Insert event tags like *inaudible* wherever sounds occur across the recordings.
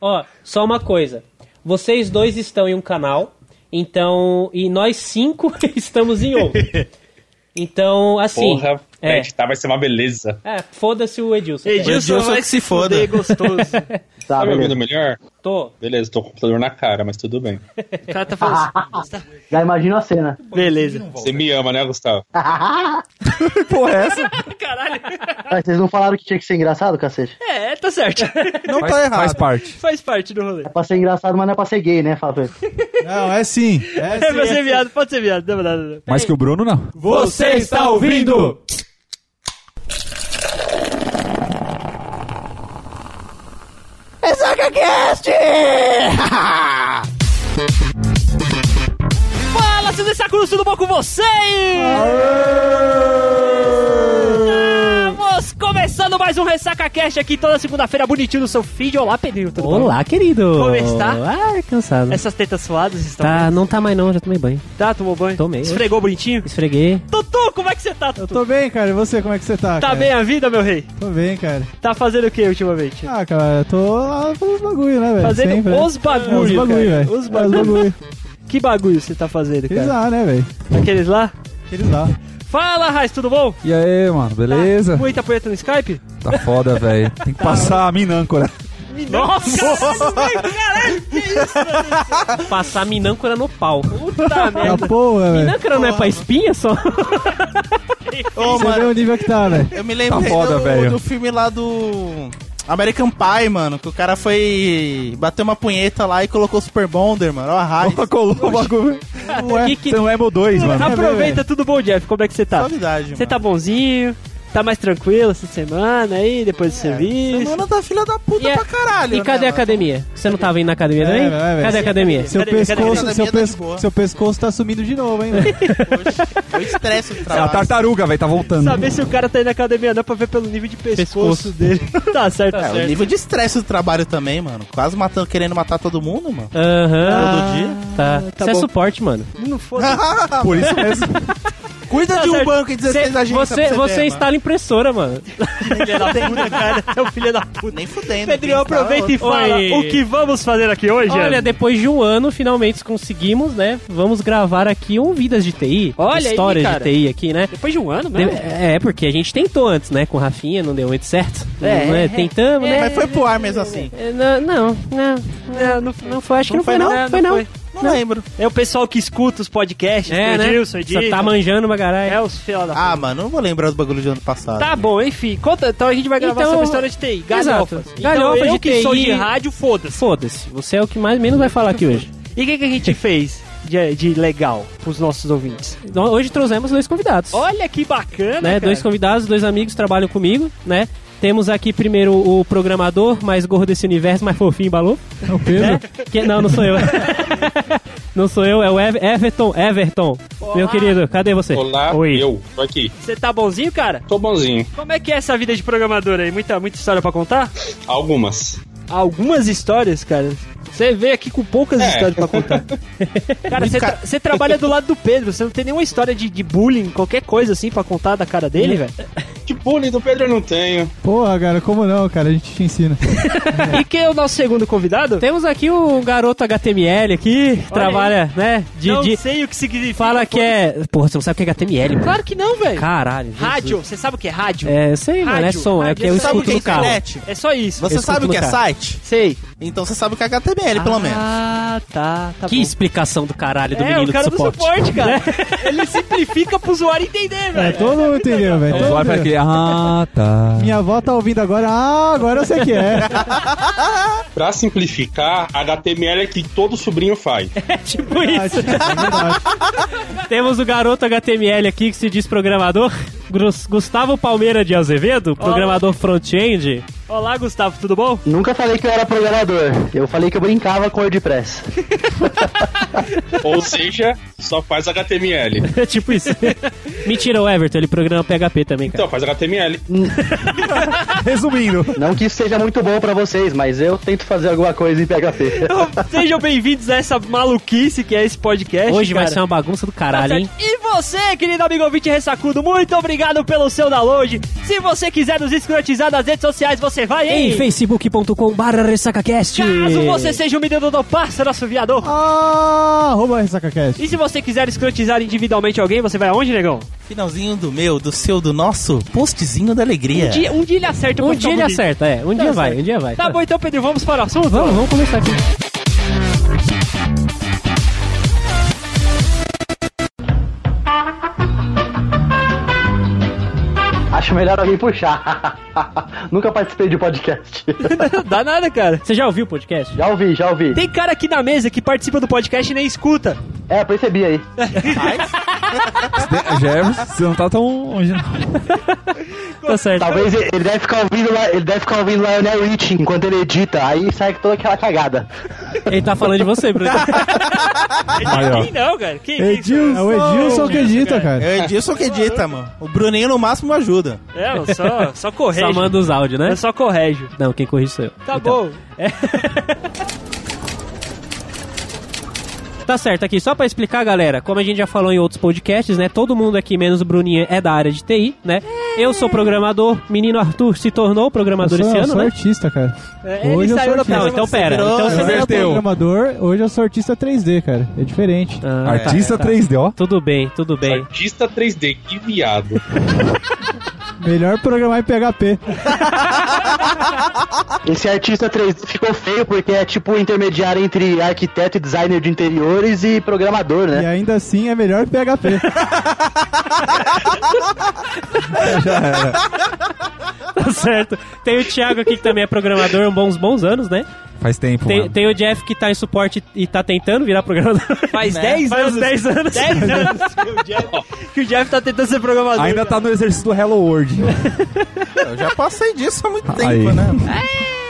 Ó, só uma coisa. Vocês dois estão em um canal, então. E nós cinco *laughs* estamos em outro. *laughs* Então, assim. Porra, é, editar vai ser uma beleza. é foda-se o Edilson. Edilson Edilson vai que se se foder gostoso. *laughs* Tá, Tá me ouvindo melhor? Tô. Beleza, tô com o computador na cara, mas tudo bem. *laughs* O cara tá falando assim. *laughs* Já imagino a cena. Beleza. Você me ama, né, Gustavo? Porra, é essa? Caralho. Ah, vocês não falaram que tinha que ser engraçado, cacete? É, tá certo. Não Faz, tá errado. faz parte. Faz parte do rolê. É pra ser engraçado, mas não é pra ser gay, né? Ele. Não, é sim. É É sim. pra ser viado, pode ser viado. Não, não, não, não. Mais que o Bruno, não. Você está ouvindo? *laughs* Fala, seus sacos, tudo bom com vocês? Estamos começando mais um Ressaca Cast aqui toda segunda-feira, bonitinho no seu feed. Olá, Pedrinho, tudo bom? Olá, querido. Como está? Ah, cansado. Essas tetas suadas estão... Tá, não tá mais não, já tomei banho. Tá, tomou banho? Tomei. Esfregou bonitinho? Esfreguei. Tutu, como é que você tá, Eu Tutu? tô bem, cara. E você, como é que você tá? Tá cara? bem a vida, meu rei? Tô bem, cara. Tá fazendo o que ultimamente? Ah, cara, eu tô lá pelos bagulho, né, velho? Fazendo Sempre, os bagulho, É, os bagulho, velho. Os bagulho. *laughs* Que bagulho você tá fazendo, Aqueles cara? lá, né, velho? Aqueles lá? Aqueles lá. Fala, Raiz, tudo bom? E aí, mano, beleza? Tá muita punheta no Skype? Tá foda, velho. Tem que passar a mina âncora. Nossa! Caralho, que isso? Passar minâncora no pau. Puta Tá merda. porra. Minâncora não é pra espinha só? Você Ô, vê mano, o nível que tá, velho. eu me lembrei Tá foda, do, do filme lá do American Pie, mano, que o cara foi bater uma punheta lá e colocou o Super Bonder, mano. Ó a raiz. Colou o bagulho. Ué, Que que- não é Emo 2, mano. Aproveita, tudo bom, Jeff? Como é que você tá? Suavidade, Você tá bonzinho? Tá mais tranquilo essa semana aí, depois do serviço? Semana da filha da puta E a- pra caralho, E cadê né, a academia? Você não tava indo na academia É, também? vai. Cadê a academia? Seu Cadê- cadê- pescoço, cadê- seu, cadê- pes- tá boa. seu pescoço tá sumindo de novo, hein? Foi estresse do É a trabalho. tartaruga, velho, tá voltando. Saber se o cara tá indo na academia não pra ver pelo nível de pescoço, Pescoço. dele. *laughs* tá certo, tá É, o certo. nível de estresse do trabalho também, mano. Quase matando, querendo matar todo mundo, mano. Aham. Todo dia. Tá. tá Você é suporte, mano. Não foda. *laughs* Por isso mesmo. *laughs* Cuida Tá de um certo. banco em 16 Cê- agências você você você ver, instala impressora, mano. Filha da puta, cara. É o filho da puta. Nem fudendo. Pedrinho, aproveita e fala Oi. o que vamos fazer aqui hoje, Olha, Ana? depois de um ano, finalmente conseguimos, né? Vamos gravar aqui um Vidas de TI. Olha aí, Histórias cara. de TI aqui, né? Depois de um ano, mesmo? É, porque a gente tentou antes, né? Com o Rafinha, não deu muito certo. É, não é, Tentamos, é. né? Mas foi pro ar mesmo assim. É, Não, não, não, Não, não, não foi, acho que Não não foi, foi, não. Não, não. Lembro. É o pessoal que escuta os podcasts, É, do né? Edilson, Você tá manjando pra caralho. É os filha da Ah, mano, não vou lembrar do bagulho de ano passado. Tá bom, enfim. Conta, então a gente vai gravar Então- sobre história de TI. Galhofas. Então Galhofas eu de que TI. sou de rádio, foda-se. Foda-se, você é o que mais menos vai falar aqui hoje. E o que, que a gente fez de, de legal pros nossos ouvintes? Então, Hoje trouxemos dois convidados. Olha que bacana, né? cara. Dois convidados, dois amigos trabalham comigo, né? Temos aqui primeiro o programador mais gordo desse universo, mais fofinho, balou. É o Pedro. Né? Que, não, não sou eu. *laughs* *laughs* não sou eu, é o Ev- Everton. Everton. Meu querido, cadê você? Olá, Oi. eu, tô aqui. Você tá bonzinho, cara? Tô bonzinho. Como é que é essa vida de programador aí? Muita, muita história pra contar? Algumas. Algumas histórias, cara. Você veio aqui com poucas É. histórias pra contar. *laughs* Cara, você, tra- trabalha do lado do Pedro, você não tem nenhuma história de, de bullying, qualquer coisa assim pra contar da cara dele, velho? Que bullying do Pedro eu não tenho. Porra, cara, como não, cara? A gente te ensina. *laughs* E quem é o nosso segundo convidado? Temos aqui o garoto HTML aqui, que trabalha, né? De, não de- sei o que significa. fala que é. Porra, você não sabe o que é HTML? mano? Claro que não, velho. Caralho. Jesus. Rádio, você sabe o que é rádio? É, sei, mano, é Rádio. som, é o que eu Rádio. Você sabe o escuto que é no carro. internet? É só isso. Você Eu sabe o que é site? Sei. Então você sabe o que é HTML, pelo menos. Ah, tá. tá Que bom. explicação do caralho do é, menino o cara do suporte. cara. *laughs* Ele simplifica pro usuário entender, É, velho. todo mundo entendeu, velho. O usuário aqui, ah, tá. Minha avó tá ouvindo agora. Ah, agora eu sei que é. *laughs* Pra simplificar, HTML é que todo sobrinho faz. *laughs* tipo isso. É verdade. Temos o garoto HTML aqui que se diz programador. Gustavo Palmeira de Azevedo, programador front-end. Olá, Gustavo, tudo bom? Nunca falei que eu era programador. Eu falei que eu brincava com WordPress. *laughs* Ou seja, só faz HTML. É tipo isso. *laughs* Mentira, o Everton, ele programa PHP também, cara. Então, faz HTML. *laughs* Resumindo, Não que isso seja muito bom pra vocês, mas eu tento fazer alguma coisa em PHP. Então, Sejam bem-vindos a essa maluquice que é esse podcast. Hoje vai cara. ser uma bagunça do Tá caralho, hein? E você, querido amigo ouvinte ressacudo, muito obrigado pelo seu download. Se você quiser nos escrotizar nas redes sociais, você vai Em em facebook.com barra ressacacast. Caso você seja um menino do pássaro assoviador. Ah, arroba RessacaCast. E se você quiser escrotizar individualmente alguém, você vai aonde, negão? Finalzinho do meu, do seu, do nosso postzinho da alegria. Um dia, um dia ele acerta. Um dia ele acerta, é. Um Tá dia vai, um dia vai. Tá bom, então, Pedro, vamos para o assunto? Vamos, vamos começar aqui. Acho melhor alguém puxar. *laughs* Nunca participei de podcast. *laughs* Dá nada, cara. Você já ouviu o podcast? já ouvi, já ouvi. Tem cara aqui na mesa que participa do podcast e nem escuta. É, percebi aí. Jefferson, você não tá tão longe. não. *laughs* Tá certo. Talvez ele deve ficar ouvindo lá, ele deve ficar ouvindo Lionel Rich enquanto ele edita, aí sai toda aquela cagada. Ele tá falando de você, Bruno. Aí, ó. Quem não, cara? Quem isso? Edilson. É o Edilson que edita, cara. É o Edilson que edita, mano. O Bruninho no máximo ajuda. É, eu só, só corrige. Só manda os áudios, né? Eu só corrige. Não, quem corrige sou eu. Tá bom. *laughs* Tá certo, aqui só pra explicar, galera, como a gente já falou em outros podcasts, né? Todo mundo aqui, menos o Bruninho, é da área de TI, né? Eu sou programador, menino Arthur se tornou Eu programador sou, esse eu ano, sou né? artista, cara. É, ele Hoje eu saiu sou artista. Não, então pera. virou- Então Eu você Inverteu. programador, hoje eu sou artista 3D, cara. É diferente. Ah, Artista tá, tá. 3D, ó. Tudo bem, tudo bem. Artista 3D, que viado. *laughs* Melhor programar em PHP. *laughs* Esse artista 3D ficou feio porque é tipo intermediário entre arquiteto e designer de interiores e programador, E né? ainda assim é melhor PHP. *laughs* *laughs* Tá certo. Tem o Thiago aqui que também é programador há uns bons anos, né? Faz tempo, Tem, mano. tem o Jeff que tá em suporte e tá tentando virar programador. Faz *laughs* 10 Faz anos. uns 10 anos. 10 *laughs* anos que o, Jeff, que o Jeff tá tentando ser programador. Ainda tá no exercício do Hello World. Eu já passei disso há muito Aí. tempo, né?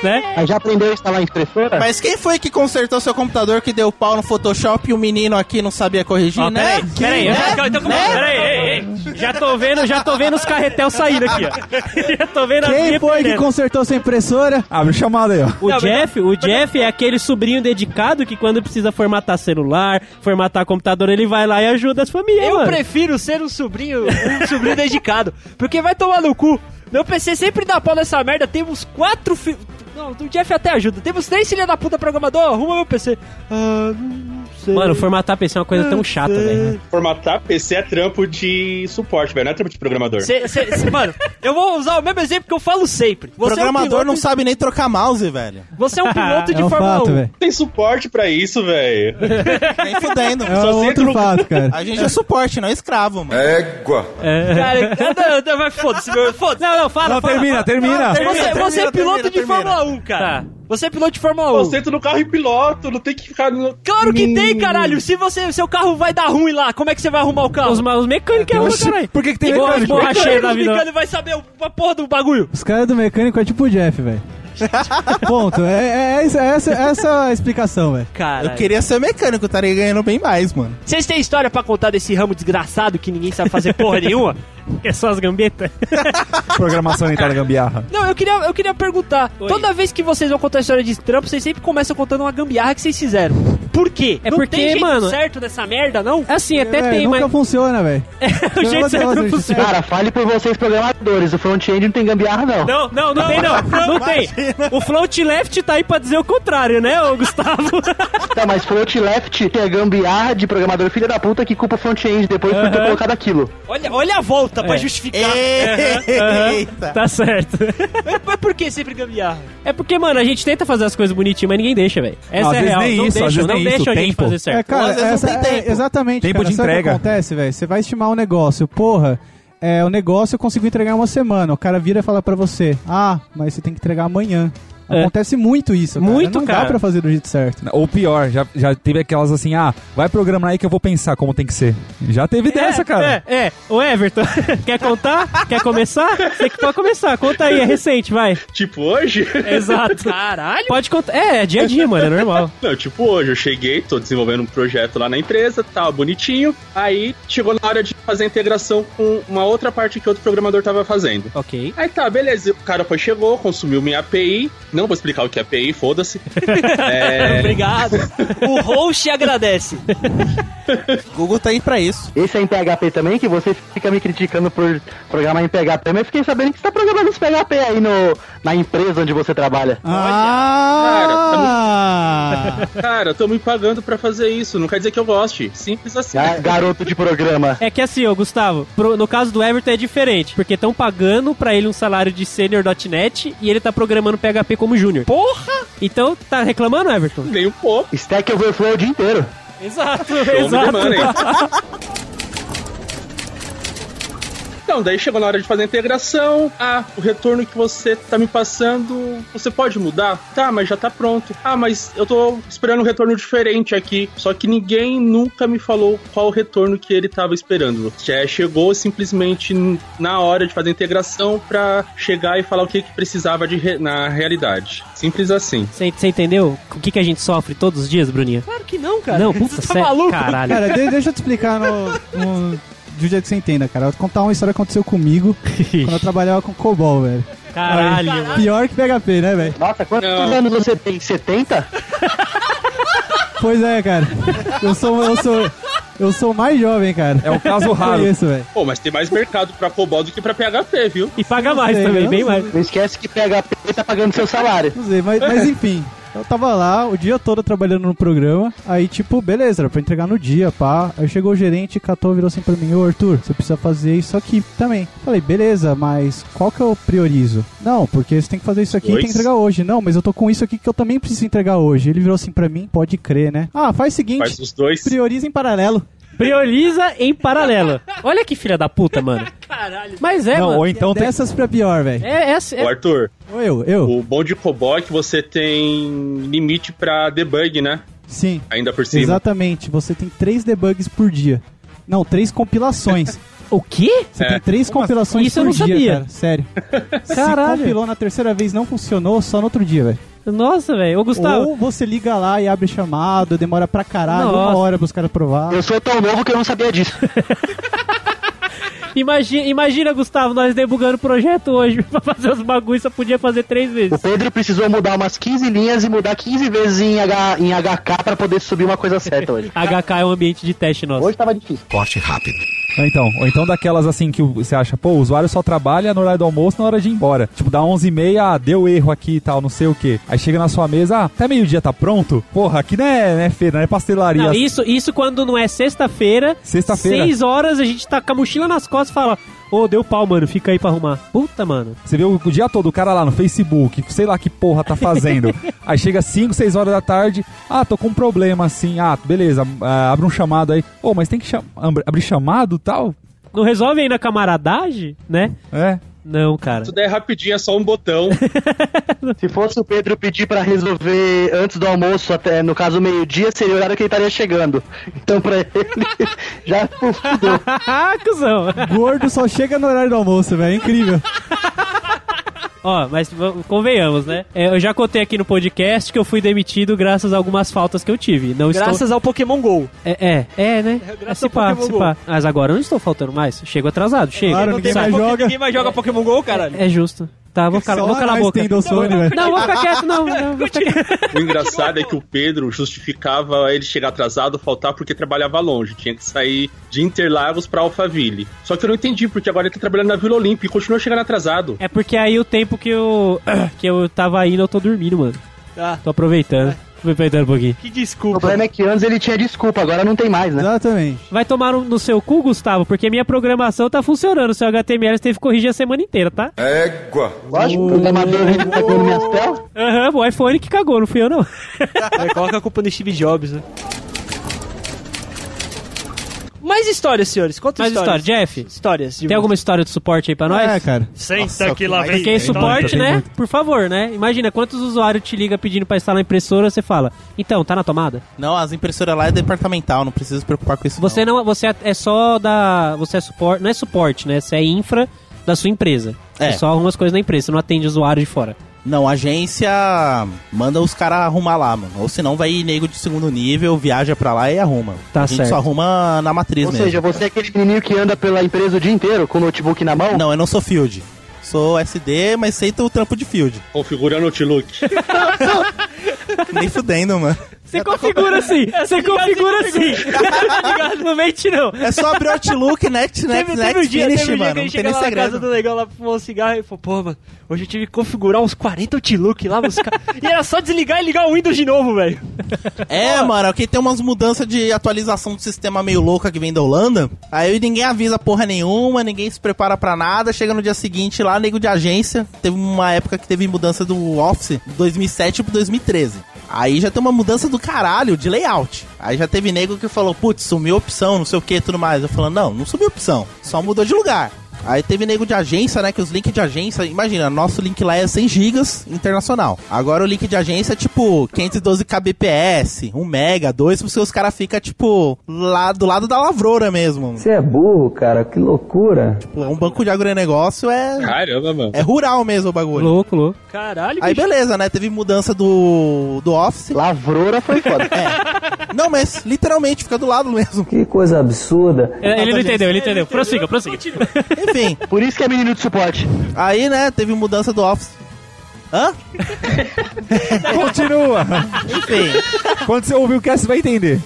*laughs* né? Aí já aprendeu a instalar impressora? Mas quem foi que consertou seu computador que deu pau no Photoshop e o menino aqui não sabia corrigir, Ó, né? peraí, peraí. eu peraí, ei, ei. Já tô vendo, já tô vendo os carretel saindo aqui, ó. *laughs* Já tô vendo Quem foi que perdendo. consertou sua impressora? Abre o chamado aí, ó. O Não, Jeff, o Jeff é aquele sobrinho dedicado que quando precisa formatar celular, formatar computador, ele vai lá e ajuda as famílias, Eu mano. prefiro ser um sobrinho, um sobrinho dedicado. Porque vai tomar no cu. Meu PC sempre dá pau nessa merda. Temos quatro fi... Não, o Jeff até ajuda. Temos três filha da puta programador. Arruma meu PC. Ah, não sei. Mano, formatar PC é uma coisa tão chata, velho. Formatar PC é trampo de suporte, velho. Não é trampo de programador. Cê- cê- cê- mano, eu vou usar o mesmo exemplo que eu falo sempre. O Você programador é um piloto, não sabe nem trocar mouse, velho. Você é um *laughs* piloto de É um Fórmula fato, 1. velho. Tem suporte pra isso, velho. *laughs* Nem fudendo. É Só um outro no- fato, cara. A gente é suporte, não é escravo, mano. Cara, não, não, vai foda-se. Foda-se. Não, não, fala, Não, fala. termina, termina. Você, Termina, você é termina, piloto termina, de termina. Fórmula 1, cara. Tá. Você é piloto de Fórmula 1. Eu sento no carro e piloto, não tem que ficar no... Claro que tem, caralho. Se você, seu carro vai dar ruim lá, como é que você vai arrumar o carro? Os, os mecânicos é ruim, Oxi, caralho. por que que tem Igual mecânico? os borracheiros da O vida. mecânico vai saber o- a porra do bagulho. Os caras do mecânico é tipo o Jeff, velho. *laughs* Ponto. É, é, essa, essa, essa a explicação, velho. Cara, Eu queria ser mecânico, estaria ganhando bem mais, mano. Vocês têm história pra contar desse ramo desgraçado que ninguém sabe fazer porra nenhuma? *laughs* É só as gambetas. *laughs* Programação orientada gambiarra. Não, eu queria, eu queria perguntar. Oi. Toda vez que vocês vão contar a história de trampo, vocês sempre começam contando uma gambiarra que vocês fizeram. Por quê? É não porque, tem jeito mano, certo dessa merda, não? Assim, até É, tem, nunca mas... funciona, velho. *laughs* o jeito certo não, não não, funciona. Cara, fale por vocês programadores, o front-end não tem gambiarra não. Não, não, não, tem não. Não, tem. O float left tá aí pra dizer o contrário, né, ô Gustavo? *laughs* Tá, mas front left é gambiarra de programador filha da puta que culpa o front-end depois por ter colocado aquilo. Olha, olha a volta pra É. justificar. Aham, Eita. tá certo. Mas, por que sempre gambiarra? É porque, mano, a gente tenta fazer as coisas bonitinhas, mas ninguém deixa, velho. Essa Não, às é vezes real. nem não isso, vezes não isso, a gente tempo. fazer É, certo. cara, vezes não essa, tem é, tempo. exatamente, Tempo cara. de Sabe o que entrega. acontece, velho? Você vai estimar um negócio, porra, é, o negócio eu consigo entregar em uma semana. O cara vira e fala pra você, ah, mas você tem que entregar amanhã. É. Acontece muito isso, cara. Muito, Não cara. dá pra fazer do jeito certo. Ou pior, já, já teve aquelas assim, ah, vai programar aí que eu vou pensar como tem que ser. Já teve dessa, cara. É, é. Ô, Everton, *laughs* quer contar? Quer começar? Você que pode começar. Conta aí, é recente, vai. Tipo, hoje... Exato. Caralho. Pode contar. É, é dia a dia, mano, é normal. *laughs* Não, tipo, hoje eu cheguei, tô desenvolvendo um projeto lá na empresa, tava bonitinho. Aí chegou na hora de fazer a integração com uma outra parte que outro programador tava fazendo. Ok. Aí tá, beleza. O cara foi, chegou, consumiu minha API. Não vou explicar o que é API, foda-se. *laughs* É, Obrigado. O host agradece. Google tá aí pra isso. Esse é em PHP também, que você fica me criticando por programar em PHP, mas fiquei sabendo que você tá programando esse PHP aí no, na empresa onde você trabalha. Ah! cara, tô *laughs* me pagando pra fazer isso. Não quer dizer que eu goste. Simples assim. Ah, Garoto de programa. É que assim, ô Gustavo, pro- no caso do Everton é diferente, porque estão pagando pra ele um salário de senior.net e ele tá programando PHP como júnior. Porra! Então, tá reclamando, Everton? Nem um pouco. Stack Overflow o dia inteiro. Exato, Show exato. *laughs* Então, daí chegou na hora de fazer a integração. Ah, o retorno que você tá me passando, você pode mudar? Tá, mas já tá pronto. Ah, mas eu tô esperando um retorno diferente aqui. Só que ninguém nunca me falou qual o retorno que ele tava esperando. Já chegou simplesmente na hora de fazer a integração pra chegar e falar o que, que precisava de re- na realidade. Simples assim. Você entendeu o que, que a gente sofre todos os dias, Bruninha? Claro que não, cara. Não, puta, Você tá sério, maluco? caralho. Cara, de- deixa eu te explicar no, no, de um jeito que você entenda, cara. Eu vou contar uma história que aconteceu comigo *laughs* quando eu trabalhava com COBOL, velho. Caralho, Aí, mano. Pior que PHP, né, velho? Nossa, quantos Não. anos você tem? 70? Pois é, cara. Eu sou, eu sou, eu sou mais jovem, cara. É um caso raro. Isso, velho. Pô, mas tem mais mercado pra COBOL do que pra PHP, viu? E paga mais sei, também, bem sei. mais. Não esquece que PHP tá pagando seu salário. Não sei, mas, mas enfim. Eu tava lá o dia todo trabalhando no programa. Aí, tipo, beleza, era pra entregar no dia, pá. Aí chegou o gerente, catou, virou assim pra mim: Ô Arthur, você precisa fazer isso aqui também. Falei, beleza, mas qual que eu priorizo? Não, porque você tem que fazer isso aqui e tem que entregar hoje. Não, mas eu tô com isso aqui que eu também preciso entregar hoje. Ele virou assim pra mim: pode crer, né? Ah, faz o seguinte: Faz os dois. prioriza em paralelo. Prioriza em paralelo. Olha que filha da puta, mano. Caralho. Mas é, Não, mano. ou então tem. Dessas pra pior, velho. É, é, é, Ô, Arthur, Ou eu, eu. o bom de COBOL é que você tem limite pra debug, né? Sim. Ainda por cima. Exatamente, você tem três debugs por dia. Não, três compilações. *laughs* O quê? Você É. tem três compilações Isso eu por não dia, sabia. cara. Sério. *laughs* Se Caralho. compilou na terceira vez não funcionou, só no outro dia, velho. Nossa, velho. Ô, Gustavo. Ou você liga lá e abre chamado, demora pra caralho, Nossa. uma hora pros caras provar. Eu sou tão novo que eu não sabia disso. *laughs* Imagina, imagina, Gustavo, nós debugando o projeto hoje *laughs* pra fazer os bagulhos, só podia fazer três O vezes. Pedro precisou mudar umas 15 linhas e mudar 15 vezes em, H, em HK pra poder subir uma coisa certa hoje. *laughs* HK é um ambiente de teste nosso. Hoje tava difícil. Ou então, ou então daquelas assim que o- você acha, pô, o usuário só trabalha no horário do almoço na hora de ir embora. Tipo, dá 11h30, ah, deu erro aqui e tal, não sei o que. Aí chega na sua mesa, ah, até meio-dia tá pronto? Porra, aqui não é, não é feira, não é pastelaria. Não, isso, isso quando não é sexta-feira. Sexta-feira. Seis horas a gente tá com a mochila nas costas e fala: Ô, deu pau, mano, fica aí pra arrumar. Puta, mano. Você vê o, o dia todo o cara lá no Facebook, sei lá que porra tá fazendo. *laughs* aí chega 5, 6 horas da tarde, ah, tô com um problema assim, ah, beleza, ah, abre um chamado aí. Ô, mas tem que cham- abrir chamado e tal? Não resolve aí na camaradagem, né? É. Não, cara. Isso daí é rapidinho, é só um botão. *laughs* Se fosse o Pedro pedir pra resolver antes do almoço, até no caso meio-dia, seria o horário que ele estaria chegando. Então pra ele, *laughs* já fudeu. *laughs* Ah, cuzão. Gordo só chega no horário do almoço, velho. É incrível. Ó, mas convenhamos, né? É, eu já contei aqui no podcast que eu fui demitido graças a algumas faltas que eu tive. Não estou... Graças ao Pokémon GO. É, é, é, né? É, graças se ao pá, se pá. Mas agora eu não estou faltando mais. Chego atrasado, chego. Claro, Não ninguém tem mais mais joga. Ninguém mais joga Pokémon GO, caralho. É justo. Tá, vou calar, Só vou calar a boca. tem do Sony, velho. Não, vou ficar quieto, não. não vou ficar quieto. O engraçado é que o Pedro justificava ele chegar atrasado, faltar porque trabalhava longe. Tinha que sair de Interlagos pra Alphaville. Só que eu não entendi, porque agora ele tá trabalhando na Vila Olímpia e continua chegando atrasado. É porque aí o tempo que eu, *clears throat* que eu tava indo, eu tô dormindo, mano. Tá. Tô aproveitando. Aproveitando um pouquinho. Que O desculpa. problema é que antes ele tinha desculpa, agora não tem mais, né? Exatamente. Vai tomar no, no seu cu, Gustavo, porque minha programação tá funcionando. O seu HTML você teve que corrigir a semana inteira, tá? Lógico, o programador ele tá cagando minhas telas. Aham, o iPhone que cagou, não fui eu não. *laughs* É, coloca a culpa no Steve Jobs, né? Mais histórias, senhores. Conta Mais histórias. história, Jeff. Histórias. de Tem alguma história de suporte aí pra nós? É, cara. Senta que lá vem. Porque suporte, tem né? muito. Por favor, né? Imagina quantos usuários te liga pedindo pra instalar a impressora, você fala, então, tá na tomada? Não, as impressoras lá é departamental, não precisa se preocupar com isso. Você não, você é só da, você é suporte, não é suporte, né? Você é infra da sua empresa. É. Você só arruma as coisas na empresa, você não atende usuário de fora. Não, a agência manda os caras arrumar lá, mano. Ou senão vai nego de segundo nível, viaja pra lá e arruma. Tá a gente certo. só arruma na matriz Ou mesmo. seja, você é aquele menininho que anda pela empresa o dia inteiro com o notebook na mão? Não, eu não sou field. Sou SD, mas aceito o trampo de field. Configurando o Outlook. *laughs* Nem fudendo, mano. Você configura *laughs* assim, você configura assim. *laughs* não mente não. É só abrir o Outlook, Next, Next, Teve, teve Next, um dia, Finish, teve um dia mano. que a Não gente tem nem lá na casa segredo. do Legal lá pra fumar um cigarro e falou, pô, mano, hoje eu tive que configurar uns 40 Outlook lá, buscar. e era só desligar e ligar o Windows de novo, velho. É, mano, aqui tem umas mudanças de atualização do sistema meio louca que vem da Holanda. Aí ninguém avisa porra nenhuma, ninguém se prepara pra nada. Chega no dia seguinte lá, nego de agência. Teve uma época que teve mudança do Office, 2007 pro 2013. Aí já tem uma mudança do caralho de layout. Aí já teve nego que falou, putz, sumiu opção, não sei o que e tudo mais. Eu falando, não, não sumiu opção, só mudou de lugar. Aí teve nego de agência, né? Que os links de agência, imagina, nosso link lá é 100 gigas internacional. Agora o link de agência é tipo 512 kbps, 1 mega, 2, porque os caras ficam tipo lá do lado da lavoura mesmo. Você é burro, cara, que loucura. Um banco de agronegócio é Caramba, mano. é rural mesmo o bagulho. Louco, louco. Caralho, Aí bicho. beleza, né? Teve mudança do do Office. Lavroura foi foda. *laughs* Não, mas literalmente fica do lado mesmo. Que coisa absurda. É, Ele não entendeu, ele entendeu. Prossiga, prossiga. *laughs* Enfim, Por isso que é menino de suporte. aí, né, teve mudança do Office. Hã? *laughs* Continua. Enfim, Quando você ouvir o cast, você vai entender.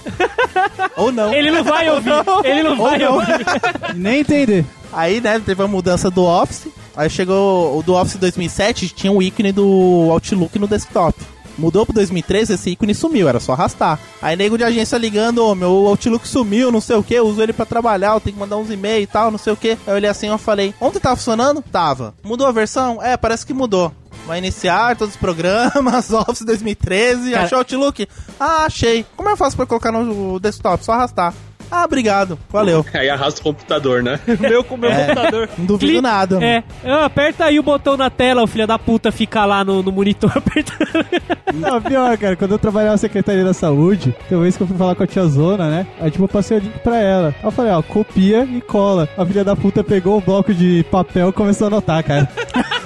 ou não. Ele não vai ouvir, ele não Ou vai não. ouvir. *laughs* Nem entender. Aí, né, teve a mudança do Office. Aí chegou o do Office 2007, tinha o ícone do Outlook no desktop. Mudou pro 2013, esse ícone sumiu, era só arrastar. Aí nego de agência ligando, ô, meu Outlook sumiu, não sei o que, eu uso ele pra trabalhar, eu tenho que mandar uns e-mails e tal, não sei o que. Aí eu olhei assim e falei, ontem tava funcionando? Tava. Mudou a versão? É, parece que mudou. Vai iniciar todos os programas, *laughs* Office 2013, Cara- achou o Outlook? Ah, achei. Como eu faço pra colocar no desktop? Só arrastar. Ah, obrigado. Valeu. *laughs* Aí arrasta o computador, né? *laughs* Meu com meu computador. Não duvido Clique- nada, mano. É, Ah, aperta aí o botão na tela, o filho da puta fica lá no, no monitor *laughs* apertando. Não, pior, cara, quando eu trabalhava na Secretaria da Saúde, tem uma vez que eu fui falar com a tia Zona, né? Aí, tipo, eu passei o link pra ela. Aí eu falei, ó, copia e cola. A filha da puta pegou o bloco de papel e começou a anotar, cara.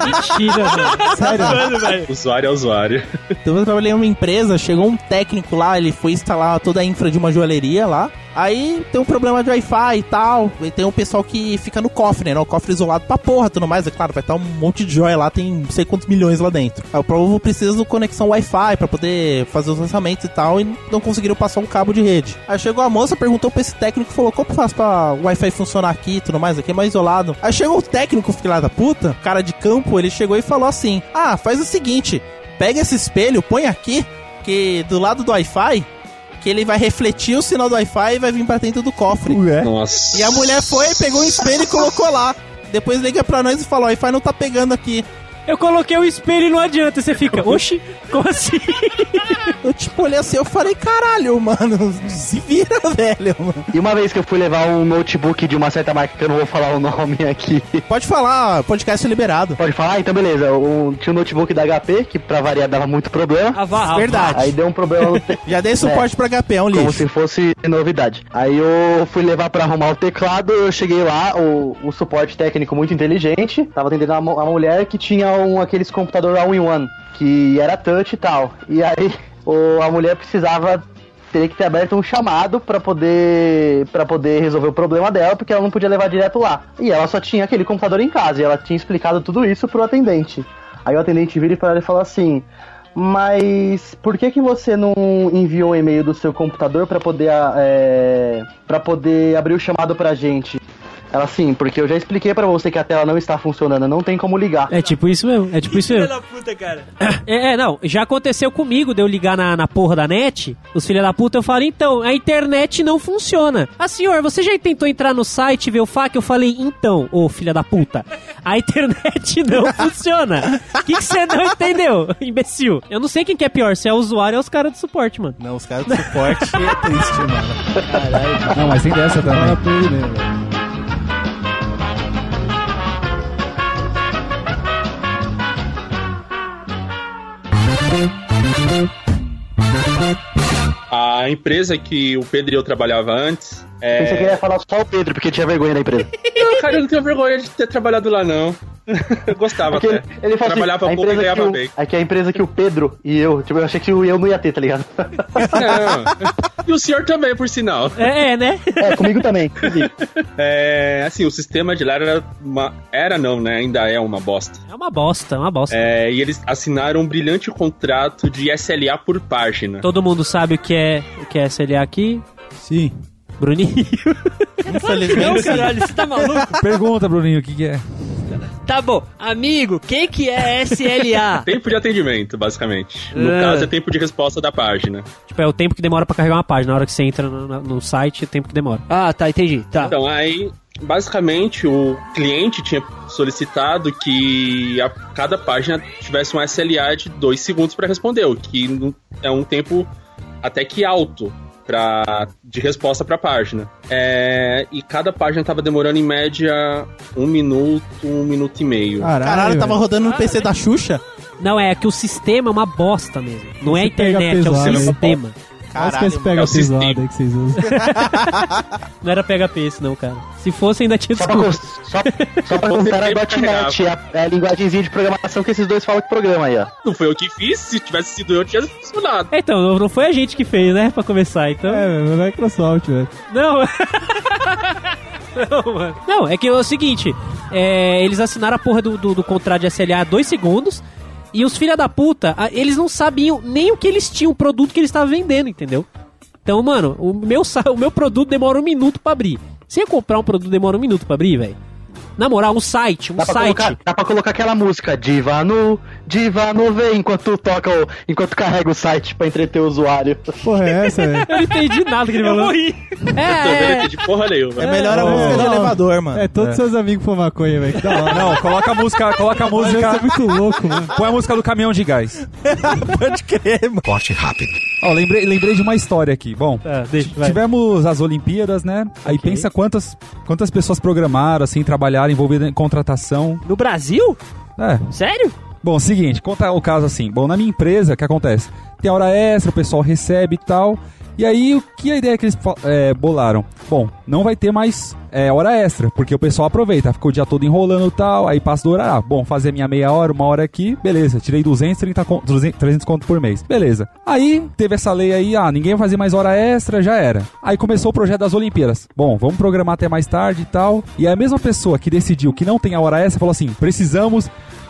Mentira, mano. Sério. Usuário é usuário. Então eu trabalhei em uma empresa, chegou um técnico lá, ele foi instalar toda a infra de uma joalheria lá. Aí tem um problema de Wi-Fi e tal. E tem um pessoal que fica no cofre, né? O cofre isolado pra porra, tudo mais. É claro, vai estar um monte de joia lá, tem não sei quantos milhões lá dentro. Aí o povo precisa de conexão Wi-Fi pra poder fazer os lançamentos e tal. E não conseguiram passar um cabo de rede. Aí chegou a moça, perguntou pra esse técnico, falou: Como faço pra Wi-Fi funcionar aqui e tudo mais? Aqui é mais isolado. Aí chegou o técnico, filha da puta, cara de campo, ele chegou e falou assim: Ah, faz o seguinte, pega esse espelho, põe aqui, que do lado do Wi-Fi, que ele vai refletir o sinal do Wi-Fi e vai vir pra dentro do cofre. Ué. Nossa. E a mulher foi, pegou um espelho e colocou lá. Depois liga pra nós e fala: o Wi-Fi não tá pegando aqui. Eu coloquei o espelho e não adianta. Você fica, oxi, como assim? *laughs* Eu tipo olhei assim, eu falei: caralho, mano, se vira, velho. mano." E uma vez que eu fui levar um notebook de uma certa marca, que eu não vou falar o nome aqui. Pode falar, podcast é liberado. Pode falar? Então beleza. Um- tinha um notebook da HP, que pra variar dava muito problema. Ah, vá, Verdade. Aí deu um problema no te- *laughs* Já dei suporte pra HP, é um como lixo. se fosse novidade. Aí eu fui levar pra arrumar o teclado, eu cheguei lá, o, o suporte técnico muito inteligente, tava atendendo mu- uma mulher que tinha um, aqueles computador all-in-one, que era touch e tal. E aí o, a mulher precisava teria que ter aberto um chamado pra poder para poder resolver o problema dela, porque ela não podia levar direto lá. E ela só tinha aquele computador em casa, e ela tinha explicado tudo isso pro atendente. Aí o atendente vira para ela e fala assim: mas por que que você não enviou um e-mail do seu computador pra poder é, para poder abrir o chamado pra gente? Ela assim, porque eu já expliquei pra você que a tela não está funcionando, não tem como ligar. É tipo isso mesmo, é tipo isso Filha mesmo. da puta, cara. É, é, não, já aconteceu comigo de eu ligar na, na porra da net, os filha da puta, eu falo, então, a internet não funciona. Ah, senhor, você já tentou entrar no site e ver o FAQ? Eu falei, então, ô filha da puta, a internet *laughs* não funciona. O que você não entendeu, imbecil? Eu não sei quem que é pior, se é o usuário ou os caras do suporte, mano. Não, os caras do suporte é triste, mano. Não, mas tem dessa também. Fala pra ele, né, velho? A empresa que o Pedro e eu trabalhava antes. Pensei que É... ia falar só o Pedro, porque tinha vergonha da empresa. *laughs* Não, cara, eu não tenho vergonha de ter trabalhado lá, não. *laughs* Eu gostava Porque ele, até. ele fala Trabalhava assim, a pouco e empresa que ganhava o, bem. aqui é a empresa que o Pedro e eu, tipo, eu achei que o eu não ia ter, tá ligado? Não. E o senhor também, por sinal. É, é, né? é, comigo também. É, assim, o sistema de lá era uma. Era não, né? Ainda é uma bosta. É uma bosta, é uma bosta. É, e eles assinaram um brilhante contrato de SLA por página. Todo mundo sabe o que é, o que é SLA aqui. Sim. Bruninho. Infelizmente. Não, caralho, você tá maluco? Pergunta, Bruninho, o que, que é? Tá bom, amigo, o que que é SLA? *laughs* Tempo de atendimento, basicamente. No É. caso, é tempo de resposta da página. tipo, é o tempo que demora pra carregar uma página. Na hora que você entra no, no site, é o tempo que demora. ah, tá, entendi. Tá. Então, aí, basicamente, o cliente tinha solicitado que a cada página tivesse um SLA de 2 segundos para responder, o que é um tempo até que alto pra, de resposta para a página. É, e cada página estava demorando em média um minuto, um minuto e meio. Caralho, Caralho, tava rodando no PC da Xuxa? Não, é que o sistema é uma bosta mesmo. Não é a Você pega internet, é o pesado aí. Sistema. Quase que esse Caralho. pega é o pesado sistema. aí que vocês usam. *laughs* Não era PHP esse não, cara. Se fosse, ainda tinha Só pra, desculpa. só, só pra *laughs* constar a .NET, é a, a linguagemzinha de programação que esses dois falam que programa aí, ó. Não foi eu que fiz, se tivesse sido eu, tinha funcionado. É, Então, não- não foi a gente que fez, né? Pra começar, então... É, não é Microsoft, velho. Não. *laughs* não, mano. Não, é que é o seguinte: é, eles assinaram a porra do, do, do contrato de SLA há dois segundos. E os filha da puta, eles não sabiam nem o que eles tinham, o produto que eles estavam vendendo, entendeu? Então, mano, o meu, *laughs* o meu produto demora um minuto pra abrir. Você comprar um produto demora um minuto pra abrir, velho? Na moral, um site, um Dá pra, site. colocar, dá pra colocar aquela música Diva no, Diva no vem enquanto toca o, enquanto carrega o site pra entreter o usuário. Porra, é essa, velho? Eu não entendi nada que ele Eu falou. morri. Tô vendo É, é, aqui de porra nenhuma. É melhor a É, música de não. elevador, mano. É, todos seus amigos fumam maconha, velho. Que da hora. Não, coloca a música, coloca a Mas Você é música. muito louco, mano. Põe a música do caminhão de gás. *laughs* Pode crer, mano. Ó, lembrei, lembrei de uma história aqui. Bom, É, deixa, tivemos as Olimpíadas, né? Aí Ok. pensa quantas, quantas pessoas programaram, assim, trabalharam, envolvidas em contratação. No Brasil? É. Sério? Bom, seguinte, conta o caso assim. Bom, na minha empresa, o que acontece? Tem hora extra, o pessoal recebe e tal. E aí, o que a ideia que eles é, bolaram? Bom, não vai ter mais é, hora extra, porque o pessoal aproveita, fica o dia todo enrolando e tal, aí passa do horário. Ah, bom, fazer minha meia hora, uma hora aqui, beleza, tirei 230 con- 200, 300 conto por mês. Beleza. Aí, teve essa lei aí, ah, ninguém vai fazer mais hora extra, já era. Aí começou o projeto das Olimpíadas. Bom, vamos programar até mais tarde e tal. E a mesma pessoa que decidiu que não tem a hora extra falou assim: precisamos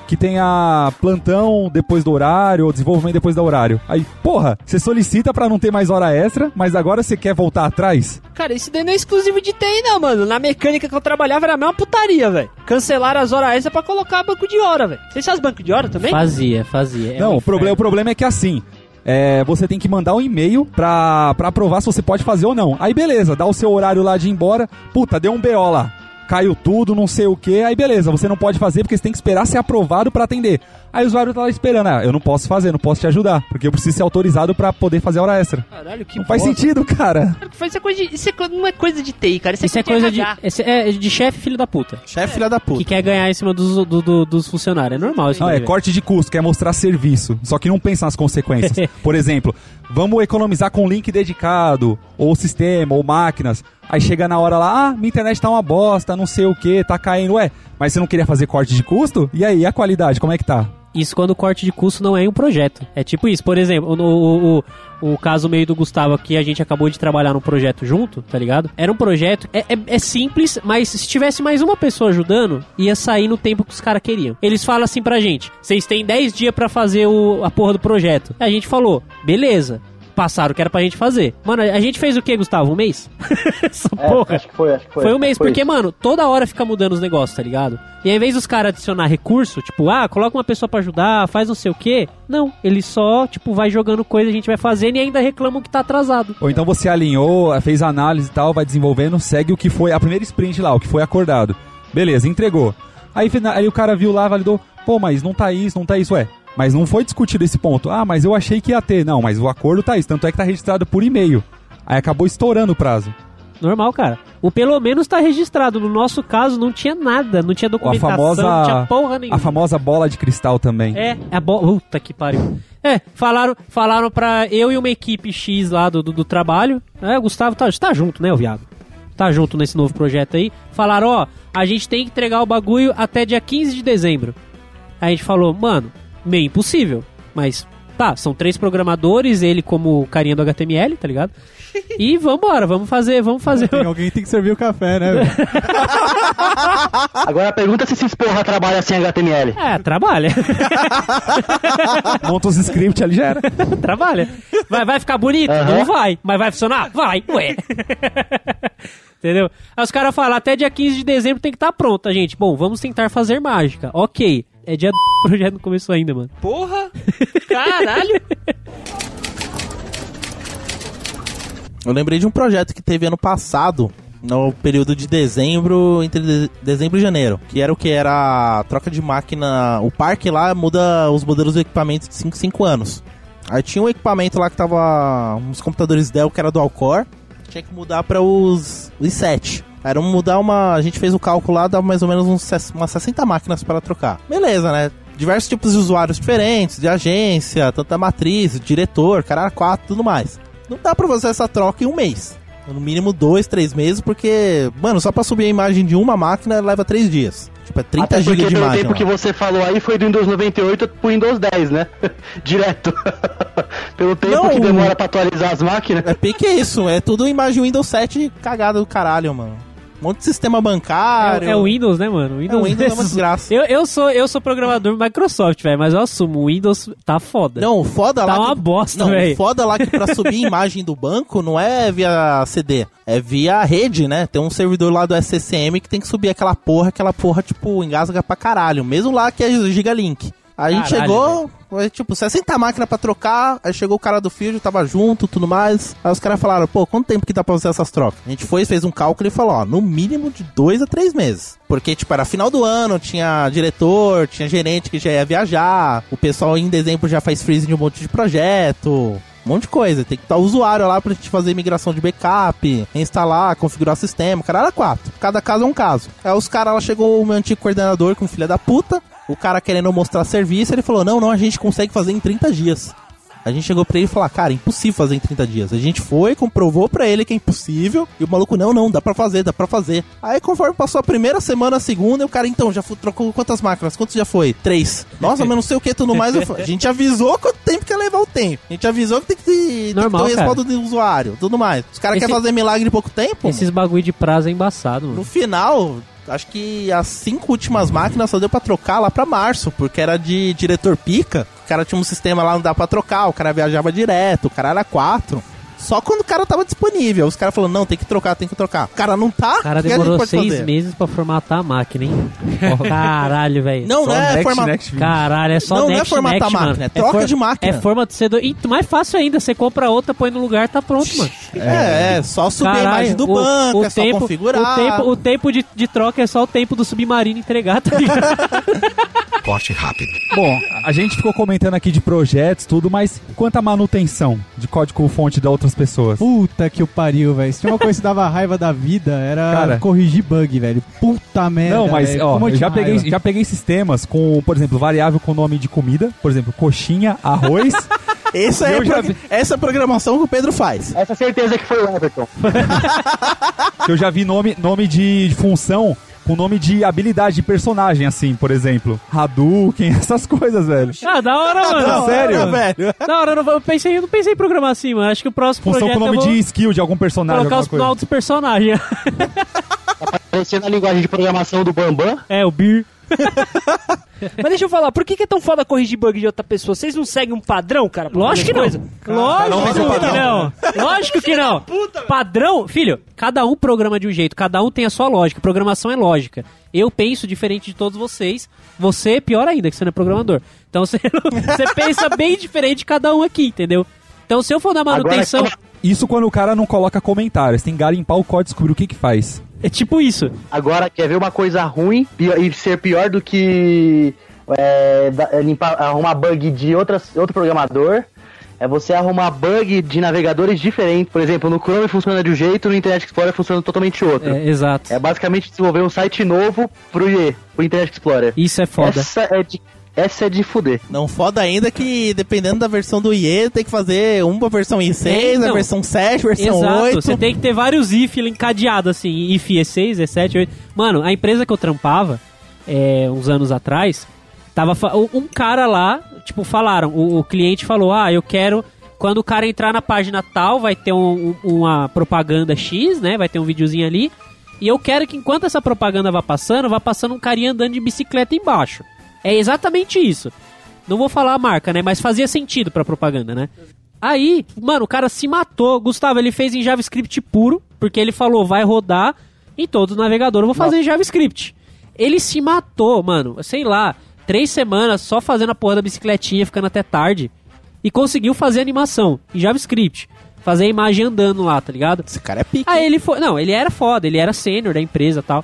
que tenha plantão depois do horário, ou desenvolvimento depois do horário. Aí, porra, você solicita pra não ter mais hora extra, mas agora você quer voltar atrás? Cara, isso daí não é exclusivo de TI, não, mano. Na mecânica que eu trabalhava era a mesma putaria, velho. Cancelaram as horas extras pra colocar banco de hora, velho. Vocês fazem banco de hora também? Fazia, fazia. É não, um o problema, o problema é que assim. é, você tem que mandar um e-mail pra, pra aprovar se você pode fazer ou não. Aí beleza, dá o seu horário lá de ir embora. Puta, deu um BO lá. Caiu tudo, não sei o que. Aí beleza, você não pode fazer porque você tem que esperar ser aprovado pra atender. Aí o usuário tá lá esperando. Ah, eu não posso fazer, não posso te ajudar. Porque eu preciso ser autorizado pra poder fazer hora extra. Caralho, que Não faz bosta. sentido, cara. Isso é coisa de, isso é não é coisa de TI, cara. Isso, Isso é coisa de. esse é de chefe filho da puta. Chefe filha da Que puta. quer ganhar em cima dos, do- do- dos funcionários. É normal isso. Não, é corte de custo, quer mostrar serviço. Só que não pensa nas consequências. *laughs* Por exemplo, vamos economizar com link dedicado, ou sistema, ou máquinas. Aí chega na hora lá, ah, minha internet tá uma bosta, não sei o que, tá caindo. Ué, mas você não queria fazer corte de custo? E aí, e a qualidade, como é que tá? Isso quando o corte de custo não é um projeto. É tipo isso. Por exemplo, o, o, o, o caso meio do Gustavo que a gente acabou de trabalhar num projeto junto, tá ligado? Era um projeto. É, é, é simples, mas se tivesse mais uma pessoa ajudando, ia sair no tempo que os caras queriam. Eles falam assim pra gente: vocês têm 10 dias pra fazer o, a porra do projeto. A gente falou: beleza. Passaram o que era pra gente fazer. Mano, a gente fez o que, Gustavo? Um mês? *laughs* Essa É, porra. acho que foi, acho que foi. Foi um mês, porque, isso. mano, toda hora fica mudando os negócios, tá ligado? E ao invés dos caras adicionar recurso, tipo, ah, coloca uma pessoa pra ajudar, faz não sei o quê. Não, ele só, tipo, vai jogando coisa, a gente vai fazendo e ainda reclamam que tá atrasado. Ou então você alinhou, fez análise e tal, vai desenvolvendo, segue o que foi, a primeira sprint lá, o que foi acordado. Beleza, entregou. Aí, aí o cara viu lá, validou, pô, mas não tá isso, não tá isso, ué. Mas não foi discutido esse ponto. Ah, mas eu achei que ia ter. Não, mas o acordo tá isso, tanto é que tá registrado por e-mail. Aí acabou estourando o prazo. Normal, cara. O pelo menos tá registrado. No nosso caso, não tinha nada, não tinha Ou a documentação, famosa, não tinha porra nenhuma. a famosa bola de cristal também. É, é a bola. Puta que pariu. É, falaram, falaram pra eu e uma equipe X lá do, do, do trabalho. É, o Gustavo tá, tá junto, né, o viado? tá junto nesse novo projeto aí, falaram, ó, a gente tem que entregar o bagulho até dia 15 de dezembro. Aí a gente falou, mano, meio impossível, mas tá, são três programadores, ele como carinha do HTML, tá ligado? E vambora, vamos fazer, vamos fazer. Tem alguém tem que servir o café, né, velho? *laughs* Agora pergunta se esses porra trabalham sem HTML. É, trabalha. *laughs* Monta os scripts ali já era. *laughs* trabalha. Vai, vai ficar bonito? Aham. Não vai. Mas vai funcionar? Vai, ué. Entendeu? Aí os caras falam, até dia 15 de dezembro tem que estar pronta, gente. Bom, vamos tentar fazer mágica. Ok. É dia do o *laughs* projeto não começou ainda, mano. Porra! *laughs* Caralho! Eu lembrei de um projeto que teve ano passado, no período de dezembro, entre de- dezembro e janeiro. Que era o que? Era a troca de máquina. O parque lá muda os modelos do equipamento de 5 5 anos. Aí tinha um equipamento lá que tava. uns computadores Dell que era dual core. Tinha que mudar para os, os i7. Era um mudar uma. A gente fez o cálculo lá, dava mais ou menos uns, umas 60 máquinas para trocar. Beleza, né? Diversos tipos de usuários diferentes, de agência, tanto da matriz, diretor, caralho, quatro, tudo mais. Não dá pra fazer essa troca em um mês. No mínimo dois, três meses, porque, mano, só pra subir a imagem de uma máquina leva três dias. Tipo, é 30 Até GB de imagem. tempo que você falou aí foi do Windows 98 pro Windows 10, né? *laughs* Direto. *laughs* pelo tempo Não, que o- demora pra atualizar as máquinas. É pique isso, é tudo imagem Windows 7 cagada do caralho, mano. Um monte de sistema bancário. É, é o Windows, né, mano? O É, o Windows é uma *laughs* desgraça. Eu, eu, sou, eu sou programador Microsoft, velho, mas eu assumo, o Windows tá foda. Não, o foda lá. Tá uma que... bosta, velho. foda lá que pra *laughs* subir imagem do banco não é via CD, é via rede, né? Tem um servidor lá do SCCM que tem que subir aquela porra, aquela porra, tipo, engasga pra caralho. Mesmo lá que é Gigalink. Aí a gente Caralho, chegou, foi, tipo, 60 máquinas pra trocar, aí chegou o cara do Field, tava junto, tudo mais. Aí os caras falaram, pô, quanto tempo que dá pra fazer essas trocas? A gente foi, fez um cálculo e falou, ó, no mínimo de dois a três meses. Porque, tipo, era final do ano, tinha diretor, tinha gerente que já ia viajar, o pessoal em dezembro já faz freeze de um monte de projeto. Um monte de coisa. Tem que estar o usuário lá pra gente fazer migração de backup, instalar, configurar o sistema. Cara, era quatro. Cada caso é um caso. Aí os caras lá chegou o meu antigo coordenador com filha da puta. O cara querendo mostrar serviço, ele falou: Não, não, a gente consegue fazer em 30 dias. A gente chegou pra ele e falou: Cara, impossível fazer em 30 dias. A gente foi, comprovou pra ele que é impossível. E o maluco: Não, não, dá pra fazer, dá pra fazer. Aí, conforme passou a primeira semana, a segunda, e o cara: Então, já trocou quantas máquinas? Quantos já foi? Três. Nossa, mas não sei o que, tudo mais. *laughs* A gente avisou quanto tempo que ia levar o tempo. A gente avisou que tem que, tem Normal, que ter o cara. respaldo do usuário, tudo mais. Os caras Esse- querem fazer milagre em pouco tempo? Esses bagulho de prazo é embaçado, No mano. final, acho que as cinco últimas máquinas só deu pra trocar lá pra março, porque era de diretor pica. O cara tinha um sistema lá, não dá pra trocar, o cara viajava direto, o cara era quatro. Só quando o cara tava disponível. Os caras falaram, não, tem que trocar, tem que trocar. O cara não tá? O cara a demorou seis fazer? meses pra formatar a máquina, hein? *laughs* Caralho, velho. Não, Só não é next, forma... next, next. Caralho, é só Não, não é next, formatar next, a máquina, mano. é troca de máquina. É forma de ser... Do... E mais fácil ainda, você compra outra, põe no lugar, tá pronto, mano. É, é, só subir a Caralho, imagem do o- banco, o é só tempo, configurar. O tempo, o tempo de, de troca é só o tempo do submarino entregar, tá ligado? *laughs* Corte rápido. Bom, a gente ficou comentando aqui de projetos, tudo, mas quanto à manutenção de código-fonte da outras pessoas? Puta que o pariu, velho. Se tinha uma coisa que dava raiva da vida, era Cara. corrigir bug, velho. Puta merda. Não, mas velho. ó, Como eu já peguei, raiva. já peguei sistemas com, por exemplo, variável com nome de comida, por exemplo, coxinha, arroz. *laughs* Essa é, já pro- essa é a programação que o Pedro faz. Essa certeza que foi o Everton. que *laughs* eu já vi nome, nome de função com nome de habilidade de personagem, assim, por exemplo. Hadouken, *laughs* essas coisas, velho. ah, da hora, *laughs* mano. sério? velho. *laughs* Da hora, eu não- eu pensei, eu não pensei em programar assim, mano. Acho que o próximo Função projeto com nome de skill de algum personagem, colocar alguma os dos personagens. Parecendo a linguagem de programação do Bambam. é, o Beer. *laughs* Mas deixa eu falar, por que, que é tão foda corrigir bug de outra pessoa? Vocês não seguem um padrão, cara? Lógico que não. Lógico ser que não. Lógico que não. *laughs* Padrão, filho, cada um programa de um jeito, cada um tem a sua lógica. Programação é lógica. Eu penso diferente de todos vocês. Você é pior ainda, que você não é programador. Então *laughs* você, não- você pensa bem diferente de cada um aqui, entendeu? Então se eu for dar manutenção, calma. Isso quando o cara não coloca comentários. Tem que garimpar o código e descobrir o que que faz. É tipo isso. Agora, quer ver uma coisa ruim pi- e ser pior do que é, é, limpar, arrumar bug de outras, outro programador? É você arrumar bug de navegadores diferentes. Por exemplo, no Chrome funciona de um jeito, no Internet Explorer funciona totalmente outro. É, exato. É basicamente desenvolver um site novo pro IE, pro Internet Explorer. Isso é foda. Essa é de essa é de fuder. Não foda ainda que, dependendo da versão do IE, tem que fazer uma versão I6, É, então. a versão 7, versão Exato, 8. você tem que ter vários if encadeados assim, if E6, E7, E8. Mano, a empresa que eu trampava, é, uns anos atrás, tava um cara lá, tipo, falaram, o, o cliente falou, ah, eu quero, quando o cara entrar na página tal, vai ter um- uma propaganda X, né, vai ter um videozinho ali, e eu quero que enquanto essa propaganda vá passando, vá passando um carinha andando de bicicleta embaixo. É exatamente isso. Não vou falar a marca, né? Mas fazia sentido pra propaganda, né? Aí, mano, o cara se matou. Gustavo, ele fez em JavaScript puro, porque ele falou, vai rodar em todos os navegadores, eu vou fazer em JavaScript. Ele se matou, mano, sei lá, três semanas só fazendo a porra da bicicletinha, ficando até tarde. E conseguiu fazer animação em JavaScript. Fazer a imagem andando lá, tá ligado? Esse cara é pique. Aí ele foi. Não, ele era foda, ele era sênior da empresa e tal.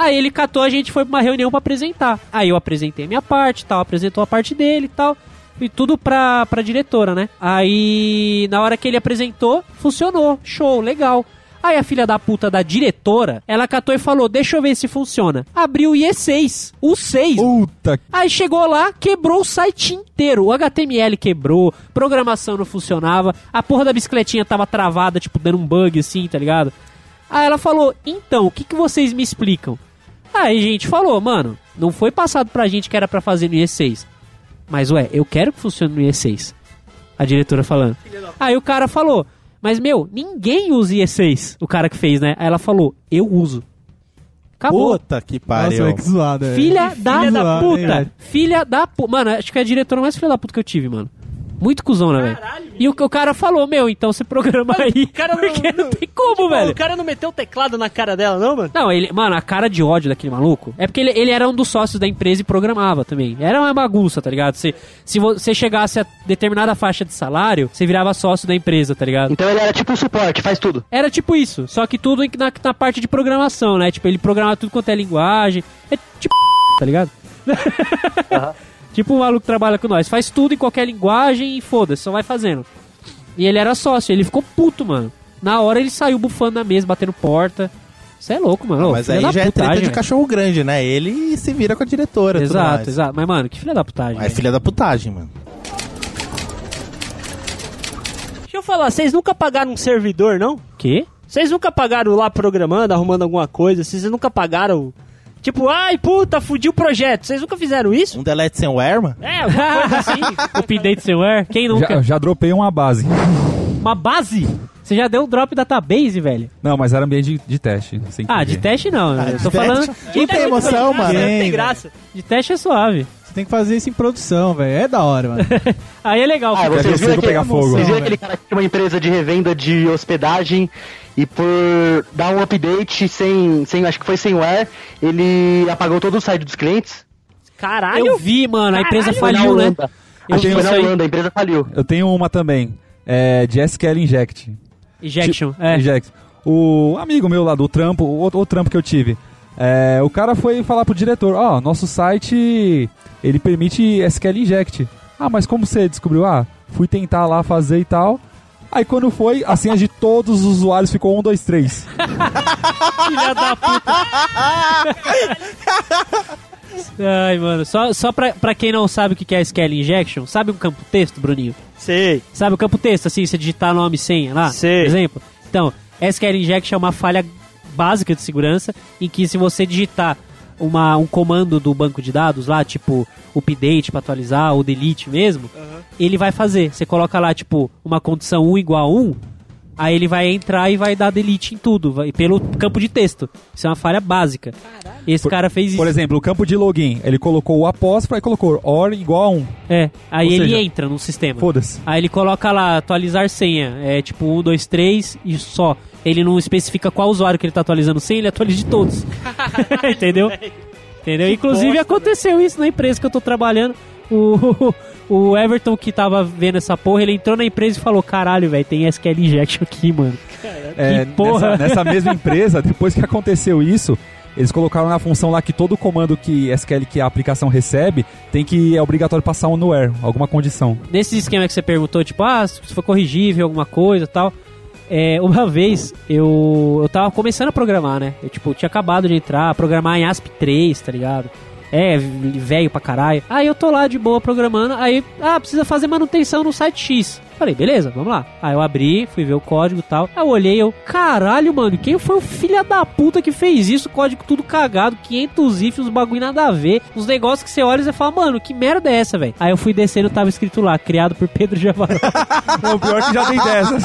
Aí ele catou a gente foi pra uma reunião pra apresentar. Aí eu apresentei a minha parte tal, apresentou a parte dele e tal. E tudo pra, pra diretora, né? Aí, na hora que ele apresentou, funcionou. Show, legal. Aí a filha da puta da diretora, ela catou e falou: Deixa eu ver se funciona. Abriu o IE6. O 6. Puta Aí chegou lá, quebrou o site inteiro. O HTML quebrou, programação não funcionava, a porra da bicicletinha tava travada, tipo, dando um bug assim, tá ligado? Aí ela falou: Então, o que, que vocês me explicam? Aí a gente falou: Mano, não foi passado pra gente que era pra fazer no IE6. Mas ué, eu quero que funcione no IE6. A diretora falando. Aí o cara falou: Mas meu, ninguém usa IE6. O cara que fez, né? Aí ela falou: Eu uso. Acabou. Puta que Nossa, pariu. velho, que zoado, velho. Filha da, filha da puta. hein, filha da puta. Mano, acho que é a diretora mais filha da puta que eu tive, mano. Muito cuzona, velho. E o, o cara falou, meu, então você programa aí. cara não- porque não, não- tem como, Pô, velho. o cara não meteu o teclado na cara dela, não, mano? Não, ele, mano, a cara de ódio daquele maluco é porque ele, ele era um dos sócios da empresa e programava também. Era uma bagunça, tá ligado? Se, se você chegasse a determinada faixa de salário, você virava sócio da empresa, tá ligado? Então ele era tipo um suporte, faz tudo. Era tipo isso, só que tudo na, na parte de programação, né? Tipo, ele programava tudo quanto é linguagem. É tipo, tá ligado? *laughs* Tipo o maluco que trabalha com nós. Faz tudo em qualquer linguagem e foda-se, só vai fazendo. E ele era sócio, ele ficou puto, mano. Na hora ele saiu bufando na mesa, batendo porta. Você é louco, mano. Mas filha aí da já é treta de cachorro grande, né? Ele se vira com a diretora. tudo Exato, mais. exato. Mas, mano, que filha da putagem. É filha da putagem, mano. Deixa eu falar, vocês nunca pagaram um servidor, não? Quê? Vocês nunca pagaram lá programando, arrumando alguma coisa? Vocês nunca pagaram. Tipo, ai puta, fudi o projeto. Vocês nunca fizeram isso? Um delete sem wear, mano? É, alguma coisa assim. *laughs* Update firmware? Quem nunca? Já, já dropei uma base. Uma base? Você já deu um drop database, velho? Não, mas era ambiente de, de teste. sem Ah, querer. de teste não. eu tô de falando. teste? Não tem emoção, mano. Não tem Tem, graça. De teste é suave. Você tem que fazer isso em produção, velho. É da hora, mano. *laughs* Aí é legal. Ah, porque- vocês viram, circo pegar aquele, fogo. vocês viram aquele cara que tinha uma empresa de revenda de hospedagem e por dar um update sem, sem acho que foi sem wear, ele apagou todo o site dos clientes. Caralho. Eu vi, mano. A empresa faliu, né? Eu vi na. Holanda, a empresa faliu. Eu tenho uma também. É, de SQL Inject. Ejection. Tipo, É. Inject. O amigo meu lá do trampo, o, o trampo que eu tive, é, o cara foi falar pro diretor, ó, nosso site, ele permite SQL Inject. Ah, mas como você descobriu? Ah, fui tentar lá fazer e tal. Aí quando foi, a senha de todos os usuários ficou 1, 2, 3. Filha da puta. Ai, mano. Só, só pra, pra quem não sabe o que é SQL Injection, sabe um campo texto, Bruninho? Sei. Sabe o campo texto, assim, você digitar nome e senha lá? Sei. Por exemplo? Então, SQL Injection é uma falha básica de segurança em que se você digitar uma, um comando do banco de dados lá, tipo update pra atualizar ou delete mesmo, ele vai fazer. Você coloca lá, tipo, uma condição 1 igual a 1, aí ele vai entrar e vai dar delete em tudo, vai, pelo campo de texto. Isso é uma falha básica. Esse Por- cara fez isso. Por exemplo, o campo de login, ele colocou o apóstrofo e colocou OR igual a 1. É, aí Ou ele seja, entra no sistema. Foda-se. Aí ele coloca lá, atualizar senha. É tipo 1, 2, 3 e só. Ele não especifica qual usuário que ele tá atualizando senha, ele atualiza de todos. *laughs* Entendeu? Entendeu? Inclusive aconteceu isso na empresa que eu tô trabalhando. O, *laughs* o Everton que tava vendo essa porra, ele entrou na empresa e falou: Caralho, velho, tem SQL Injection aqui, mano. É, Que porra. Nessa, nessa mesma empresa, *laughs* depois que aconteceu isso, eles colocaram na função lá que todo comando que SQL que a aplicação recebe tem que é obrigatório passar um no where, alguma condição. Nesse esquema que você perguntou, tipo, ah, se for corrigível, alguma coisa e tal. É, uma vez eu, eu tava começando a programar, né? Eu, tipo, tinha acabado de entrar, programar em ASP3, tá ligado? É, velho pra caralho. Aí eu tô lá de boa programando, aí, ah, precisa fazer manutenção no site X. Falei, beleza, vamos lá. Aí eu abri, fui ver o código e tal. Aí eu olhei, eu, caralho, mano, quem foi o filho da puta que fez isso? Código tudo cagado, 500 ifs, uns bagulho nada a ver. Uns negócios que você olha e você fala, mano, que merda é essa, velho? Aí eu fui descendo, tava escrito lá, criado por Pedro Javaró. *laughs* Não, pior que já tem dessas.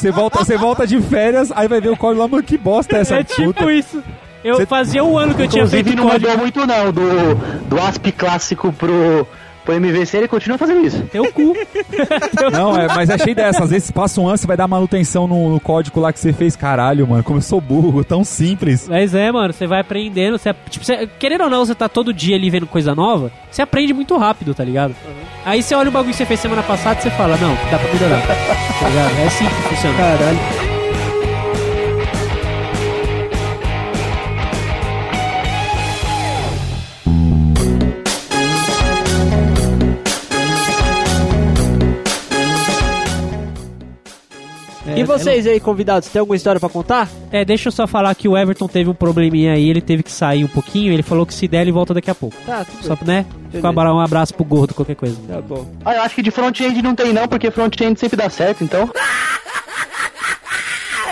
Você volta, você volta de férias, aí vai ver o código lá, mano, que bosta é essa é tipo puta. isso. Eu Cê- fazia um ano que eu tinha Inclusive, feito não código. mudou muito não, do, do ASP clássico pro, pro MVC, ele continua fazendo isso. Teu cu. *laughs* Não, é, mas é cheio dessas. Às vezes passa um ano, você vai dar manutenção no, no código lá que você fez. Caralho, mano, como eu sou burro, tão simples. Mas é, mano, você vai aprendendo. Você, tipo, você- querendo ou não, você tá todo dia ali vendo coisa nova, você aprende muito rápido, tá ligado? Aí você olha o bagulho que você fez semana passada e você fala, não, dá pra melhorar. tá ligado? É assim que funciona. Caralho. E vocês aí, convidados, tem alguma história pra contar? É, deixa eu só falar que o Everton teve um probleminha aí, ele teve que sair um pouquinho, ele falou que se der ele volta daqui a pouco. Tá, tudo Só, né? Fica um abra- um abraço pro gordo, qualquer coisa. Tá bom. Ah, eu acho que de front-end não tem não, porque front-end sempre dá certo, então... *laughs*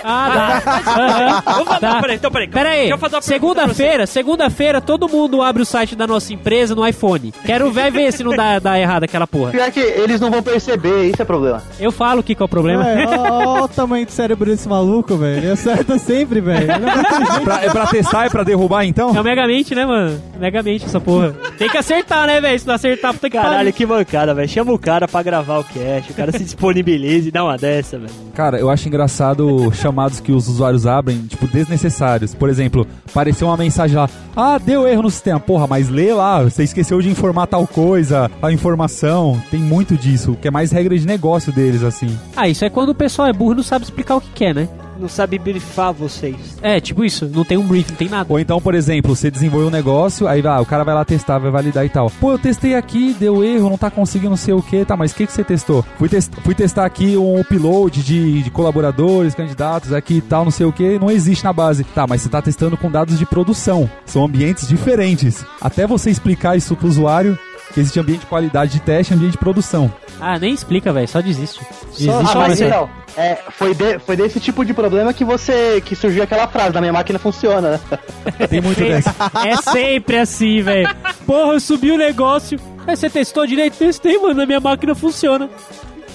Ah. Vamos fazer, Tá. peraí, então peraí. Pera aí, Deixa eu fazer uma pergunta pra segunda-feira, segunda-feira todo mundo abre o site da nossa empresa no iPhone. Quero ver, ver se não dá, dá errado aquela porra. Pior que eles não vão perceber, isso é problema. Eu falo o que, que é o problema. É, ó, ó o tamanho do cérebro desse maluco, velho. Ele acerta sempre, velho. É. Pra- é pra testar, é pra derrubar então? É o Megamente, né, mano? Megamente essa porra. Tem que acertar, né, velho? Se não acertar, puta que Caralho, que mancada, velho. Chama o cara pra gravar o cast, o cara se disponibiliza e dá uma dessa, velho. Cara, eu acho engraçado chamados que os usuários abrem, tipo, desnecessários. Por exemplo, apareceu uma mensagem lá, ah, deu erro no sistema. Porra, mas lê lá, você esqueceu de informar tal coisa, a informação. Tem muito disso, que é mais regra de negócio deles, assim. Ah, isso é quando o pessoal é burro e não sabe explicar o que quer, né? Não sabe brifar vocês. É, tipo isso. Não tem um brief, não tem nada. Ou então, por exemplo, você desenvolveu um negócio, aí ah, o cara vai lá testar, vai validar e tal. Pô, eu testei aqui, deu erro, não tá conseguindo não sei o que, tá, mas o que, que você testou? Fui, tes- fui testar aqui um upload de, de colaboradores, candidatos aqui e tal, não sei o que, não existe na base. Tá, mas você tá testando com dados de produção. São ambientes diferentes. Até você explicar isso pro usuário, que existe ambiente de qualidade de teste e ambiente de produção. Ah, nem explica, velho. Só desiste. Desiste Ah, só mas você. então, é, foi, de- foi desse tipo de problema que você que surgiu aquela frase, na minha máquina funciona, né? *laughs* Tem muito dessa. É sempre assim, velho. Porra, eu subi o negócio. Aí você testou direito? Testei, mano. A minha máquina funciona.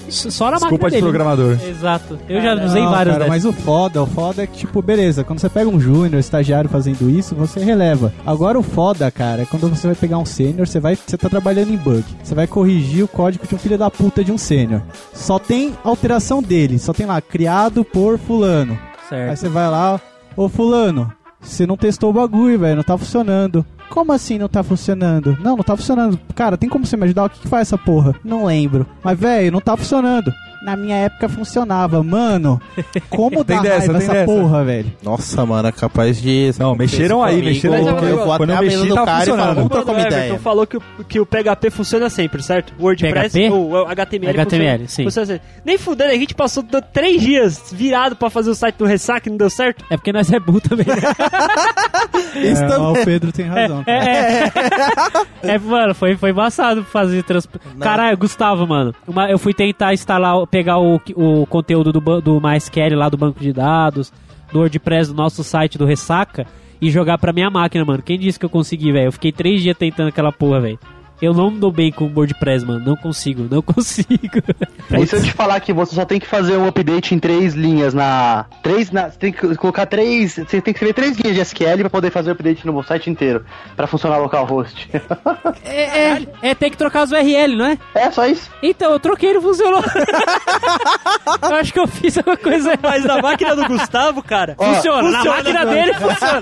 Só na Desculpa máquina de dele. programador. Exato. Eu já usei Não, várias cara, mas o foda, o foda é que, tipo, beleza, quando você pega um júnior, estagiário fazendo isso, você releva. Agora o foda, cara, é quando você vai pegar um sênior, você vai, você tá trabalhando em bug. Você vai corrigir o código de um filho da puta de um sênior. Só tem alteração dele, só tem lá, criado por fulano. Aí Certo. você vai lá, ô fulano, você não testou o bagulho, velho, não tá funcionando. Como assim não tá funcionando? Não, não tá funcionando. Cara, tem como você me ajudar? O que, que faz essa porra? Não lembro. Mas, velho, não tá funcionando. Na minha época funcionava. Mano, como *laughs* dá dessa, raiva tem essa dessa. porra, velho? Nossa, mano, é capaz de. Não, mexeram aí, Comigo, mexeram aí, porque eu vou quando eu a mesa mexi, do tava cara e falo, funcionando. vamos trocar uma ideia. falou que o, que o PHP funciona sempre, certo? O WordPress, PHP? o, o HTML, HTML, funciona, sim. funciona sempre. Nem fudendo, a gente passou três dias virado pra fazer o site do Ressaca e não deu certo. É porque nós é burro também. né? Isso *laughs* É, também. ó, o Pedro tem razão. cara. É, é, mano, foi, foi embaçado fazer trans... Caralho, Gustavo, mano. uma- eu fui tentar instalar, pegar o, o conteúdo do, do MySQL lá do banco de dados, do WordPress do nosso site do Ressaca e jogar pra minha máquina, mano. Quem disse que eu consegui, velho? Eu fiquei três dias tentando aquela porra, velho. Eu não me dou bem com o WordPress, mano. Não consigo, não *laughs* consigo. E se eu te falar que você só tem que fazer um update em três linhas na. Três na. Você tem que colocar três. Você tem que escrever três linhas de SQL pra poder fazer o update no site inteiro. Pra funcionar localhost. *laughs* É, é, é, tem que trocar as URL, não é? é, só isso. Então, eu troquei, não funcionou. *laughs* eu acho que eu fiz alguma coisa errada. Mas na máquina do Gustavo, cara, Ó, Funciona, na funciona, máquina mano. dele funciona.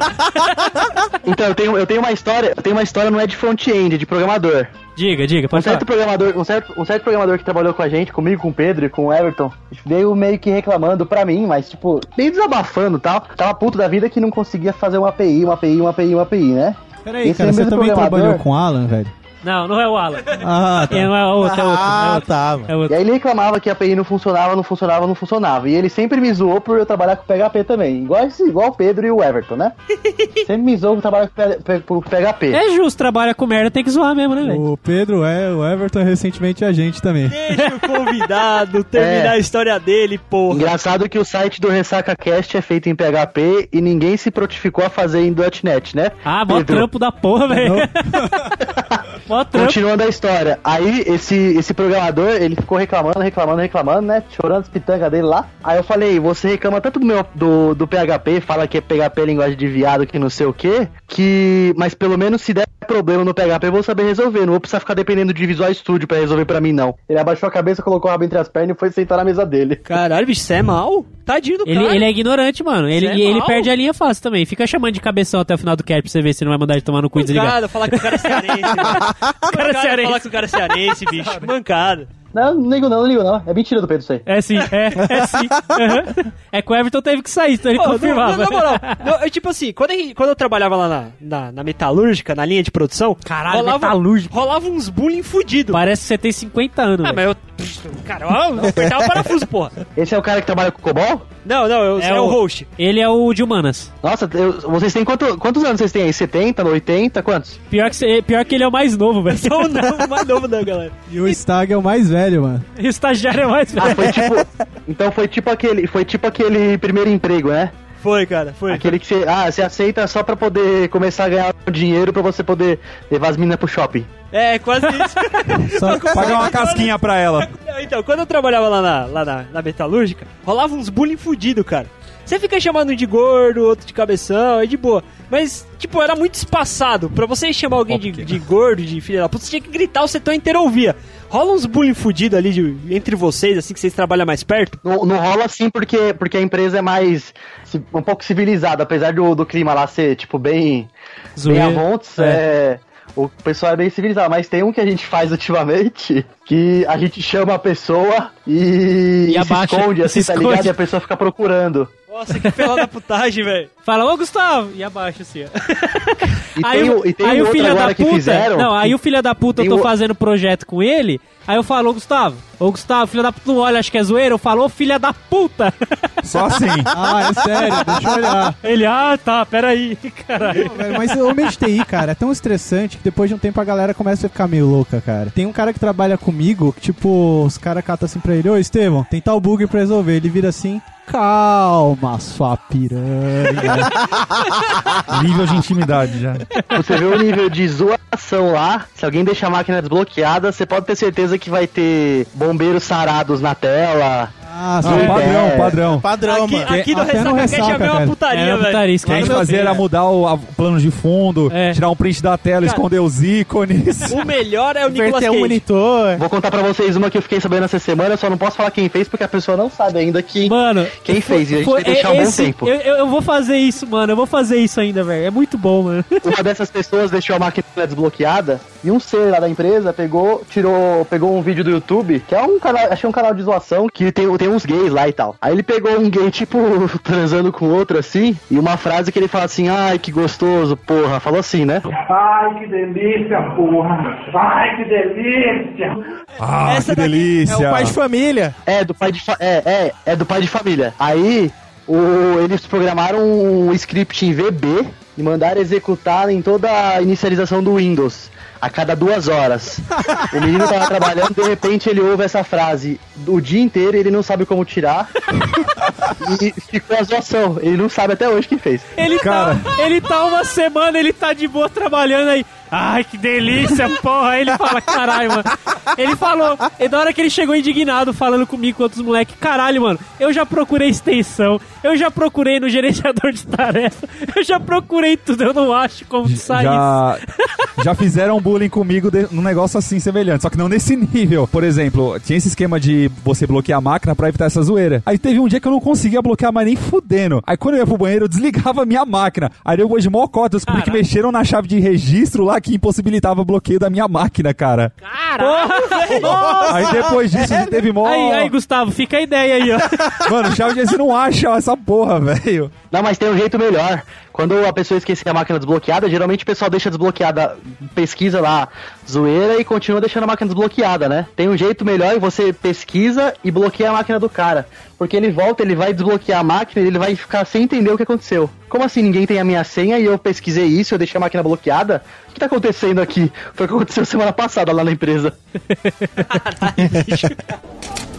Então, eu tenho, eu tenho uma história. Eu tenho uma história, não é de front-end, é de programador. Diga, diga, Um pode falar. certo programador, um certo, um certo programador que trabalhou com a gente, comigo, com o Pedro e com o Everton, veio meio que reclamando pra mim, mas tipo, meio desabafando e tal. Tava puto da vida que não conseguia fazer uma API, uma API, uma API, uma API, né? Peraí, Esse cara, você mesmo também trabalhou com o Alan, velho? Não, não é o Alan. Ah, É, não é outro, é outro. é Ah, outro. tá, mano. É E outro. aí ele reclamava que a API não funcionava, não funcionava, não funcionava. E ele sempre me zoou por eu trabalhar com PHP também. Igual, igual o Pedro e o Everton, né? *laughs* sempre me zoou por trabalhar com PHP. É justo, trabalha com merda, tem que zoar mesmo, né, velho? O Pedro é, o Everton é recentemente a gente também. Deixa o convidado *laughs* terminar É. a história dele, porra. Engraçado que o site do Ressaca Cast é feito em PHP e ninguém se prontificou a fazer em .NET, né? Ah, mó Pedro, trampo da porra, velho. *laughs* Continuando a história, aí esse, esse programador, ele ficou reclamando, reclamando, reclamando, né? Chorando as pitangas dele lá. Aí eu falei, você reclama tanto do meu do, do PHP, fala que PHP é linguagem de viado, que não sei o quê, que. Mas pelo menos se der problema no PHP, eu vou saber resolver. Não vou precisar ficar dependendo de Visual Studio pra resolver pra mim, não. Ele abaixou a cabeça, colocou o rabo entre as pernas e foi sentar na mesa dele. Caralho, bicho, você é mal? Tadinho do Ele, cara. ele é ignorante, mano. Ele, é e ele mal. perde a linha fácil também. Fica chamando de cabeção até o final do cast pra você ver se não vai mandar de tomar no cu e desligar. Mancada, falar que o cara é cearense. O cara é cearense. Falar que o cara é cearense, bicho. Mancada. Não, não ligo não, não ligo não. É mentira do Pedro isso aí. É sim, é, é sim. Aham. É que o Everton teve que sair, então ele Pô, confirmava. Na moral, não, eu, tipo assim, quando, gente- quando eu trabalhava lá na, na, na metalúrgica, na linha de produção, Caralho, rolava, metalúrgica. rolava uns bullying fudido. Parece que você tem 50 anos, Ah, velho. mas eu. Cara, apertava o parafuso, porra. Esse é o cara que trabalha com COBOL? Não, não, eu, É é, o o- host. Ele é o de humanas. Nossa, eu- vocês têm quanto- quantos anos vocês têm aí? 70, 80, quantos? Pior que, cê- pior que ele é o mais novo, velho. Sou o não, mais novo da galera. E o Stag é o mais velho, mano. E o estagiário é mais Ah, velho. foi tipo. então foi tipo aquele. Foi tipo aquele primeiro emprego, né? Foi, cara, foi. Aquele que você. Ah, você aceita só pra poder começar a ganhar dinheiro pra você poder levar as meninas pro shopping. É, quase isso. *laughs* Só, Pagar uma casquinha pra ela. Então, quando eu trabalhava lá na, lá na, na metalúrgica, rolava uns bullying fudido, cara. Você fica chamando um de gordo, outro de cabeção, é de boa. Mas, tipo, era muito espaçado. Pra você chamar alguém de, de gordo, de filha da puta, você tinha que gritar, o setor inteiro ouvia. Rola uns bullying fudido ali de- entre vocês, assim, que vocês trabalham mais perto? Não, não rola assim porque, porque a empresa é mais. um pouco civilizada, apesar do, do clima lá ser, tipo, bem. bem Zoeira. avontes, é. O pessoal é bem civilizado, mas tem um que a gente faz ultimamente que a gente chama a pessoa e, E e se esconde, assim, se tá esconde. ligado? E a pessoa fica procurando. Nossa, que fela da putagem, velho. Fala, ô Gustavo! E abaixa assim, ó. E aí tem, o- e tem aí um o filho agora da que puta. fizeram. Não, aí o filho da puta, eu tô o- fazendo projeto com ele. Aí eu falo, ô Gustavo, ô Gustavo, filho da puta, não olha, acho que é zoeira. Eu falo, ô filha da puta! *laughs* Só assim. ah, é sério, deixa eu olhar. Ele, ah, tá, peraí, caralho. Velho, Mas o ambiente TI, cara, é tão estressante que depois de um tempo a galera começa a ficar meio louca, cara. Tem um cara que trabalha comigo, que tipo, os caras catam assim pra ele, ô Estevão, tem tal bug pra resolver. Ele vira assim, calma, sua piranha. *laughs* Nível de intimidade já. Você vê o nível de zoação lá. Se alguém deixar a máquina desbloqueada, você pode ter certeza que vai ter bombeiros sarados na tela. Ah, Não, sim. padrão, é. padrão. Padrão, Aqui, mano. aqui no Até no Ressaca Cash é a Ressaca, mesma cara. putaria, É, velho. putaria, isso O que a gente fazia era mudar o a- plano de fundo, É. tirar um print da tela, esconder os *laughs* ícones. O melhor é o Nicolas Inverter um Cage. monitor. Vou contar pra vocês uma que eu fiquei sabendo essa semana, eu só não posso falar quem fez porque a pessoa não sabe ainda que Mano, quem fez. E a gente foi- tem que deixar um bom esse- tempo. Eu, eu, eu vou fazer isso, mano. Eu vou fazer isso ainda, velho. É muito bom, mano. *laughs* Uma dessas pessoas deixou a máquina desbloqueada e um ser lá da empresa pegou, tirou, pegou um vídeo do YouTube, que é um canal, achei um canal de zoação que tem, tem uns gays lá e tal. Aí ele pegou um gay, tipo, *laughs* transando com outro assim, e uma frase que ele fala assim, ai que gostoso, porra. Falou assim, né? Ai, que delícia, porra! Ai, que delícia! Ah, Essa que delícia. É o pai de família. É, do pai de fa- é, é, é do pai de família. Aí o, eles programaram um script em VB e mandaram executar em toda a inicialização do Windows. A cada duas horas. O menino tava trabalhando, de repente ele ouve essa frase o dia inteiro, ele não sabe como tirar. e ficou a zoação. Ele não sabe até hoje quem fez. Ele, Cara. tá, ele tá uma semana, ele tá de boa trabalhando aí. Ai, que delícia, porra. Aí ele fala, caralho, mano. Ele falou, e da hora que ele chegou indignado falando comigo com outros moleques, caralho, mano, eu já procurei extensão, eu já procurei no gerenciador de tarefa, eu já procurei tudo, eu não acho como sair. Já, já fizeram bullying comigo de, num negócio assim semelhante, só que não nesse nível. Por exemplo, tinha esse esquema de você bloquear a máquina pra evitar essa zoeira. Aí teve um dia que eu não conseguia bloquear mais nem fudendo. Aí quando eu ia pro banheiro, eu desligava a minha máquina. Aí eu de mocota, eu descobri que mexeram na chave de registro lá que impossibilitava o bloqueio da minha máquina, cara. Nossa. Aí depois disso, a gente teve mó... Aí, aí, Gustavo, fica a ideia aí, ó. *laughs* Mano, de registro não acha essa porra, velho. Não, mas tem um jeito melhor. Quando a pessoa esquecer a máquina desbloqueada, geralmente o pessoal deixa desbloqueada, pesquisa lá, zoeira e continua deixando a máquina desbloqueada, né? Tem um jeito melhor e você pesquisa e bloqueia a máquina do cara. Porque ele volta, ele vai desbloquear a máquina e ele vai ficar sem entender o que aconteceu. Como assim ninguém tem a minha senha e eu pesquisei isso, eu deixei a máquina bloqueada? O que tá acontecendo aqui? Foi o que aconteceu *laughs* semana passada lá na empresa. *laughs* *laughs*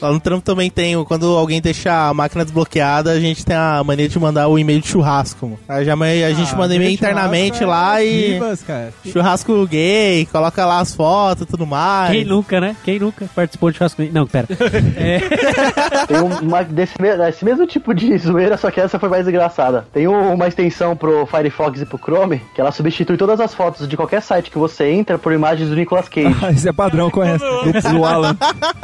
Lá no trampo também tem, o- quando alguém deixa a máquina desbloqueada, a gente tem a mania de mandar o e-mail de churrasco. mano. Aí já, a gente Ah, manda e-mail internamente churrasco, lá é e. Churrasco gay, coloca lá as fotos e tudo mais. Quem nunca, né? Quem nunca participou de churrasco? Não, pera. *laughs* Tem uma desse esse mesmo tipo de zoeira, só que essa foi mais engraçada. Tem um- uma extensão pro Firefox e pro Chrome que ela substitui todas as fotos de qualquer site que você entra por imagens do Nicolas Cage. Isso é padrão, conhece. Do Alan.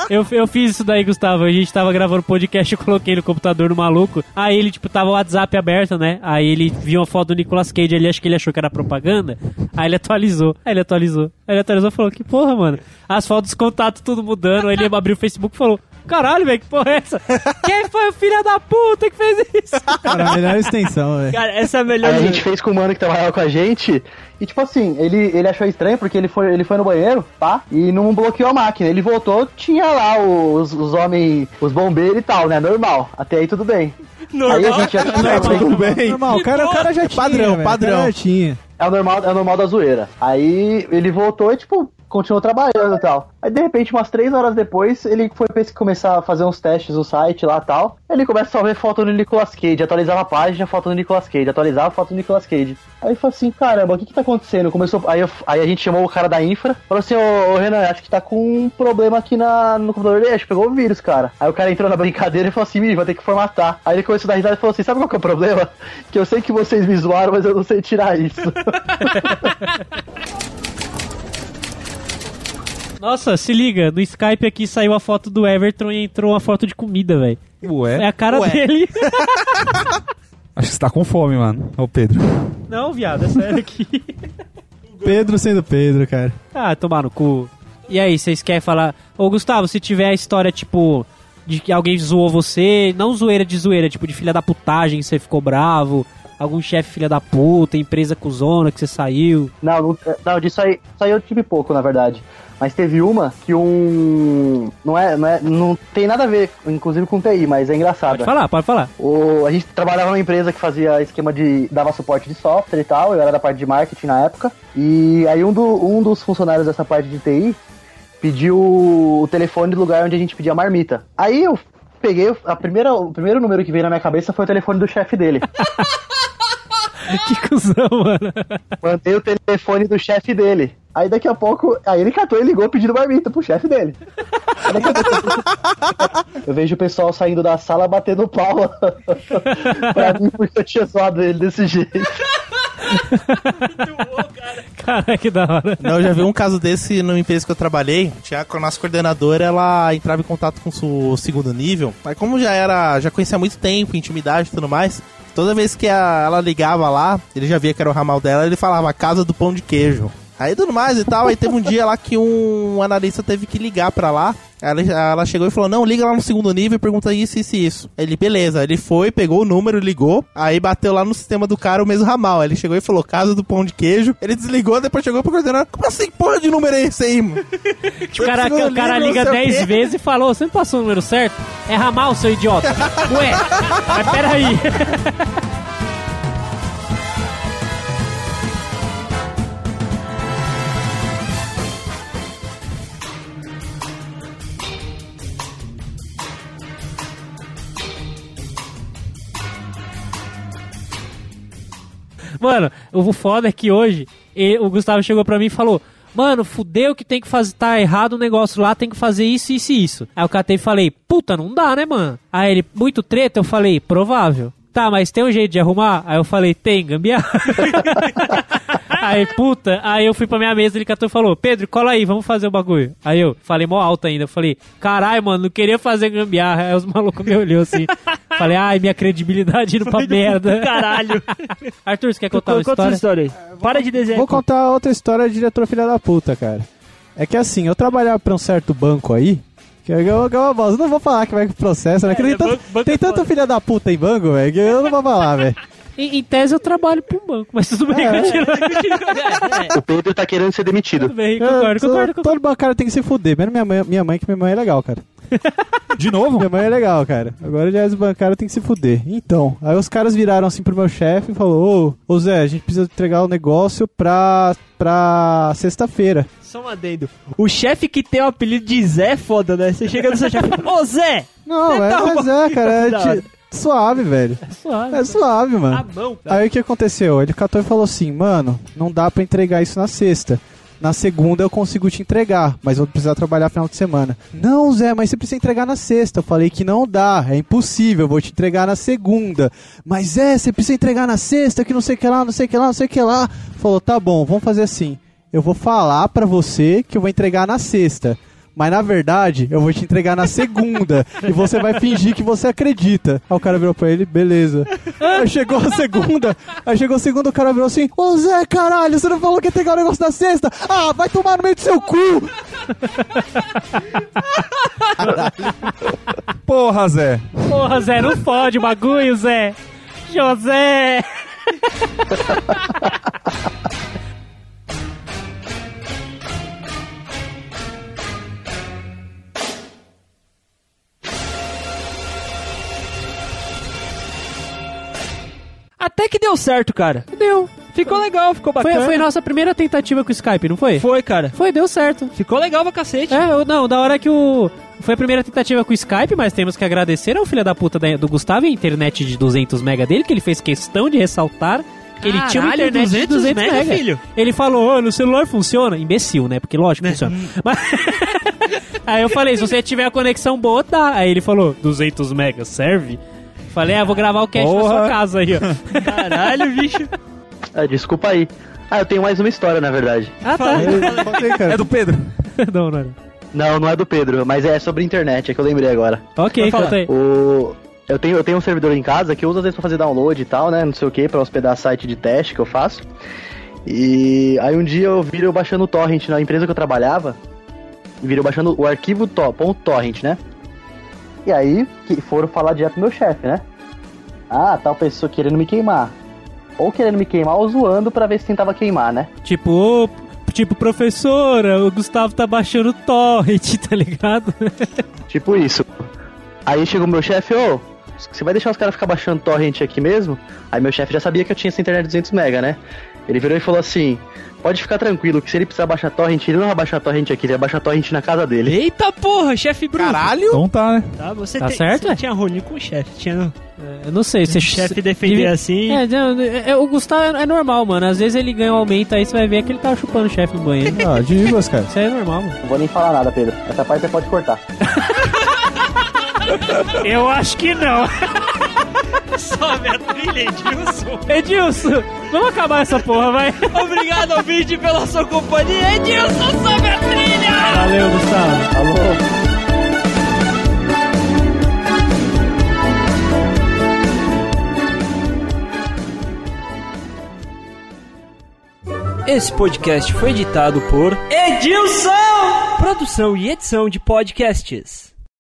Eu, eu fiz isso daí, Gustavo. A gente tava gravando podcast, eu coloquei no computador do maluco. Aí ele, tipo, tava o WhatsApp aberto, né? Aí ele viu uma foto do Nicolas Cage ali, acho que ele achou que era propaganda. Aí ele atualizou. Aí ele atualizou. Aí ele atualizou e falou: Que porra, mano. As fotos dos contatos tudo mudando. Aí ele abriu o Facebook e falou: Caralho, velho, que porra é essa? *laughs* Quem foi o filho da puta que fez isso? Cara, a melhor extensão, velho. Cara, essa é a melhor. Aí a gente fez com o mano que trabalhava com a gente. E tipo assim, ele, ele achou estranho porque ele foi, ele foi no banheiro, pá, e não bloqueou a máquina. Ele voltou, tinha lá os, os homens, os bombeiros e tal, né? Normal. Até aí tudo bem. Aí a gente já Tudo bem. Normal, o cara, o cara já tinha. Padrão, velho, padrão. Já tinha. É o normal, é o normal da zoeira. Aí ele voltou e, tipo, continuou trabalhando e tal. Aí, de repente, umas três horas depois, ele foi começar a fazer uns testes no site lá e tal. Ele começa a ver foto do Nicolas Cage, atualizava a página, foto do Nicolas Cage, atualizava foto do Nicolas Cage. Aí falou assim, caramba, o que que tá acontecendo? Começou, aí, eu- aí a gente chamou o cara da infra, falou assim, ô, ô, Renan, acho que tá com um problema aqui na, no computador dele, acho que pegou o vírus, cara. Aí o cara entrou na brincadeira e falou assim, "Ih, vai ter que formatar. Aí ele começou a dar risada e falou assim, sabe qual que é o problema? Que eu sei que vocês me zoaram, mas eu não sei tirar isso. *laughs* Nossa, se liga, no Skype aqui saiu a foto do Everton e entrou uma foto de comida, velho. É Ué, a cara Ué. dele. *laughs* acho que você tá com fome, mano. Ô, Pedro. Não, viado, é sério aqui. Pedro sendo Pedro, cara. Ah, tomar no cu. E aí, vocês querem falar. Ô, Gustavo, se tiver a história, tipo, de que alguém zoou você, não zoeira de zoeira, tipo, de filha da putagem, você ficou bravo, algum chefe filha da puta, empresa cuzona que você saiu. Não, não, não, disso aí, isso aí eu tive pouco, na verdade. Mas teve uma que um. Não é, não é. Não tem nada a ver, inclusive com TI, mas é engraçado. Pode falar, pode falar. O, a gente trabalhava numa empresa que fazia esquema de. dava suporte de software e tal, eu era da parte de marketing na época. E aí um, do, um dos funcionários dessa parte de TI pediu o telefone do lugar onde a gente pedia marmita. Aí eu peguei, a primeira, o primeiro número que veio na minha cabeça foi o telefone do chefe dele. *laughs* *laughs* Que cuzão, mano. Mandei o telefone do chefe dele. Aí daqui a pouco, aí ele catou e ligou pedindo marmita pro chefe dele. Aí daqui a pouco, eu vejo o pessoal saindo da sala batendo palma *laughs* pra mim porque eu tinha zoado ele desse jeito. Caralho, que da hora. Não, eu já vi um caso desse numa empresa que eu trabalhei. Tinha a nossa coordenadora, ela entrava em contato com o segundo nível. Mas como já era, já conhecia há muito tempo, intimidade e tudo mais, toda vez que a- ela ligava lá, ele já via que era o ramal dela, ele falava casa do pão de queijo. Aí tudo mais e tal. Aí teve um dia lá que um analista teve que ligar pra lá. Ela, ela chegou e falou: Não, liga lá no segundo nível e pergunta isso, isso e isso. Ele, beleza. Ele foi, pegou o número, ligou. Aí bateu lá no sistema do cara o mesmo ramal. Ele chegou e falou: Casa do pão de queijo. Ele desligou, depois chegou pro coordenador: Como assim, porra de número é esse aí, mano? *laughs* O cara, o cara liga não sei o 10 quê. vezes e falou: Você não passou o número certo? É ramal, seu idiota. *laughs* Ué, mas peraí. *laughs* Mano, o foda é que hoje e- o Gustavo chegou pra mim e falou: Mano, fudeu que tem que fazer. Tá errado o negócio lá, tem que fazer isso, isso e isso. Aí eu catei e falei: Puta, não dá, né, mano? Aí ele, muito treta? Eu falei: Provável. Tá, mas tem um jeito de arrumar? Aí eu falei: Tem, gambiarra. *laughs* Aí, puta, aí eu fui pra minha mesa, ele catou e falou, Pedro, cola aí, vamos fazer o bagulho. Aí eu falei mó alto ainda, eu falei, caralho, mano, não queria fazer gambiarra. Aí os malucos me olhou assim. falei, ai, minha credibilidade indo pra merda. Caralho. *laughs* Arthur, você quer contar uma Conta história? essa história aí. Para de desenhar. Vou contar outra história de diretor filha da puta, cara. É que assim, eu trabalhava pra um certo banco aí, Que é uma, que é uma bosta. Não vou falar que vai pro processo, né? Que tem é, tanto, banco- banco tem é tanto filha da puta em banco, velho, que eu não vou falar, velho. Em, em tese eu trabalho pra um banco, mas tudo bem, É, continua. É, *laughs* O Pedro tá querendo ser demitido. Tudo bem, Eu- concordo, sou- concordo, concordo. Todo bancário tem que se fuder, menos minha mãe, minha mãe, que minha mãe é legal, cara. *laughs* De novo? Minha mãe é legal, cara. Agora já os bancários tem que se fuder. Então, aí os caras viraram assim pro meu chefe e falou: Ô, ô Zé, a gente precisa entregar o negócio pra, pra sexta-feira. Só um adendo. O chefe que tem o apelido de Zé é foda, né? Você chega no seu chefe, ô Zé! Não, é, tá mas é, cara, é. *laughs* suave, velho. Suave. É suave, mano. A mão. tá? Aí o que aconteceu? Ele catou e falou assim: Mano, não dá pra entregar isso na sexta. Na segunda eu consigo te entregar, mas vou precisar trabalhar final de semana. Não, Zé, mas você precisa entregar na sexta. Eu falei que não dá, é impossível, eu vou te entregar na segunda. Mas é, você precisa entregar na sexta, que não sei o que lá, não sei o que lá, não sei o que lá. Falou, tá bom, vamos fazer assim. Eu vou falar pra você que eu vou entregar na sexta. Mas na verdade, eu vou te entregar na segunda. *laughs* e você vai fingir que você acredita. Aí o cara virou pra ele, beleza. Aí chegou a segunda. Aí chegou a segunda, o cara virou assim: Ô Zé, caralho, você não falou que ia entregar o negócio na sexta? Ah, vai tomar no meio do seu cu! *laughs* Porra, Zé. Porra, Zé, não fode o bagulho, Zé. José. *laughs* Até que deu certo, cara. Deu. Ficou legal, ficou Foi, bacana. foi nossa primeira tentativa com o Skype, não foi? Foi, cara. Foi, deu certo. Ficou legal pra cacete. É, eu- não, da hora que o. Foi a primeira tentativa com o Skype, mas temos que agradecer ao filho da puta da- do Gustavo e a internet de 200 mega dele, que ele fez questão de ressaltar que ele tinha uma internet 200 de 200 mega, mega. filho? Ele falou, "Ô, no celular funciona? Imbecil, né? Porque lógico que funciona. Mas... *laughs* Aí eu falei, se você tiver a conexão boa, dá. Aí ele falou, 200 megas serve? Falei, ah, vou gravar o cast na Porra. sua casa aí, ó. *laughs* Caralho, bicho. Ah, desculpa aí. Ah, eu tenho mais uma história, na verdade. Ah, tá. É do Pedro. *laughs* não, não, não. Não, não é do Pedro, mas é sobre internet, é que eu lembrei agora. Ok, conta aí. O... Eu tenho, eu tenho um servidor em casa que eu uso às vezes pra fazer download e tal, né? Não sei o que, pra hospedar site de teste que eu faço. E aí um dia eu vi eu baixando o torrent na empresa que eu trabalhava. Vi eu baixando o arquivo to, ponto .torrent, né? E aí que foram falar direto pro meu chefe, né? Ah, tal pessoa querendo me queimar. Ou querendo me queimar ou zoando pra ver se tentava queimar, né? Tipo, ô, tipo, professora, o Gustavo tá baixando o torrent, *laughs* tá ligado? Tipo isso. Aí chegou o meu chefe, ô, você vai deixar os caras ficar baixando torrent aqui mesmo? Aí meu chefe já sabia que eu tinha essa internet de 200 mega, né? Ele virou e falou assim: pode ficar tranquilo, que se ele precisar baixar torrent, ele não vai baixar torrent aqui, ele vai baixar torrent na casa dele. Eita porra, chefe Bruno. Caralho! Então tá, né? Tá, você Tá tem- certo, Você é? tinha rolinho com o chefe. Tinha Eu não sei, o você *laughs* chefe defender devia- assim. É, não, é, o Gustavo é, é normal, mano. Às vezes ele ganha um aumento aí, você vai ver que ele tá chupando o chefe no banheiro. *laughs* Ah, de boas, cara. Isso aí é normal, mano. Não vou nem falar nada, Pedro. Essa parte você pode cortar. *laughs* Eu acho que não. Sobe a trilha, Edilson. Edilson, vamos acabar essa porra, vai. Obrigado, ouvinte, pela sua companhia. Edilson, sobe a trilha! Valeu, Gustavo. Alô? Esse podcast foi editado por Edilson! Produção e edição de podcasts.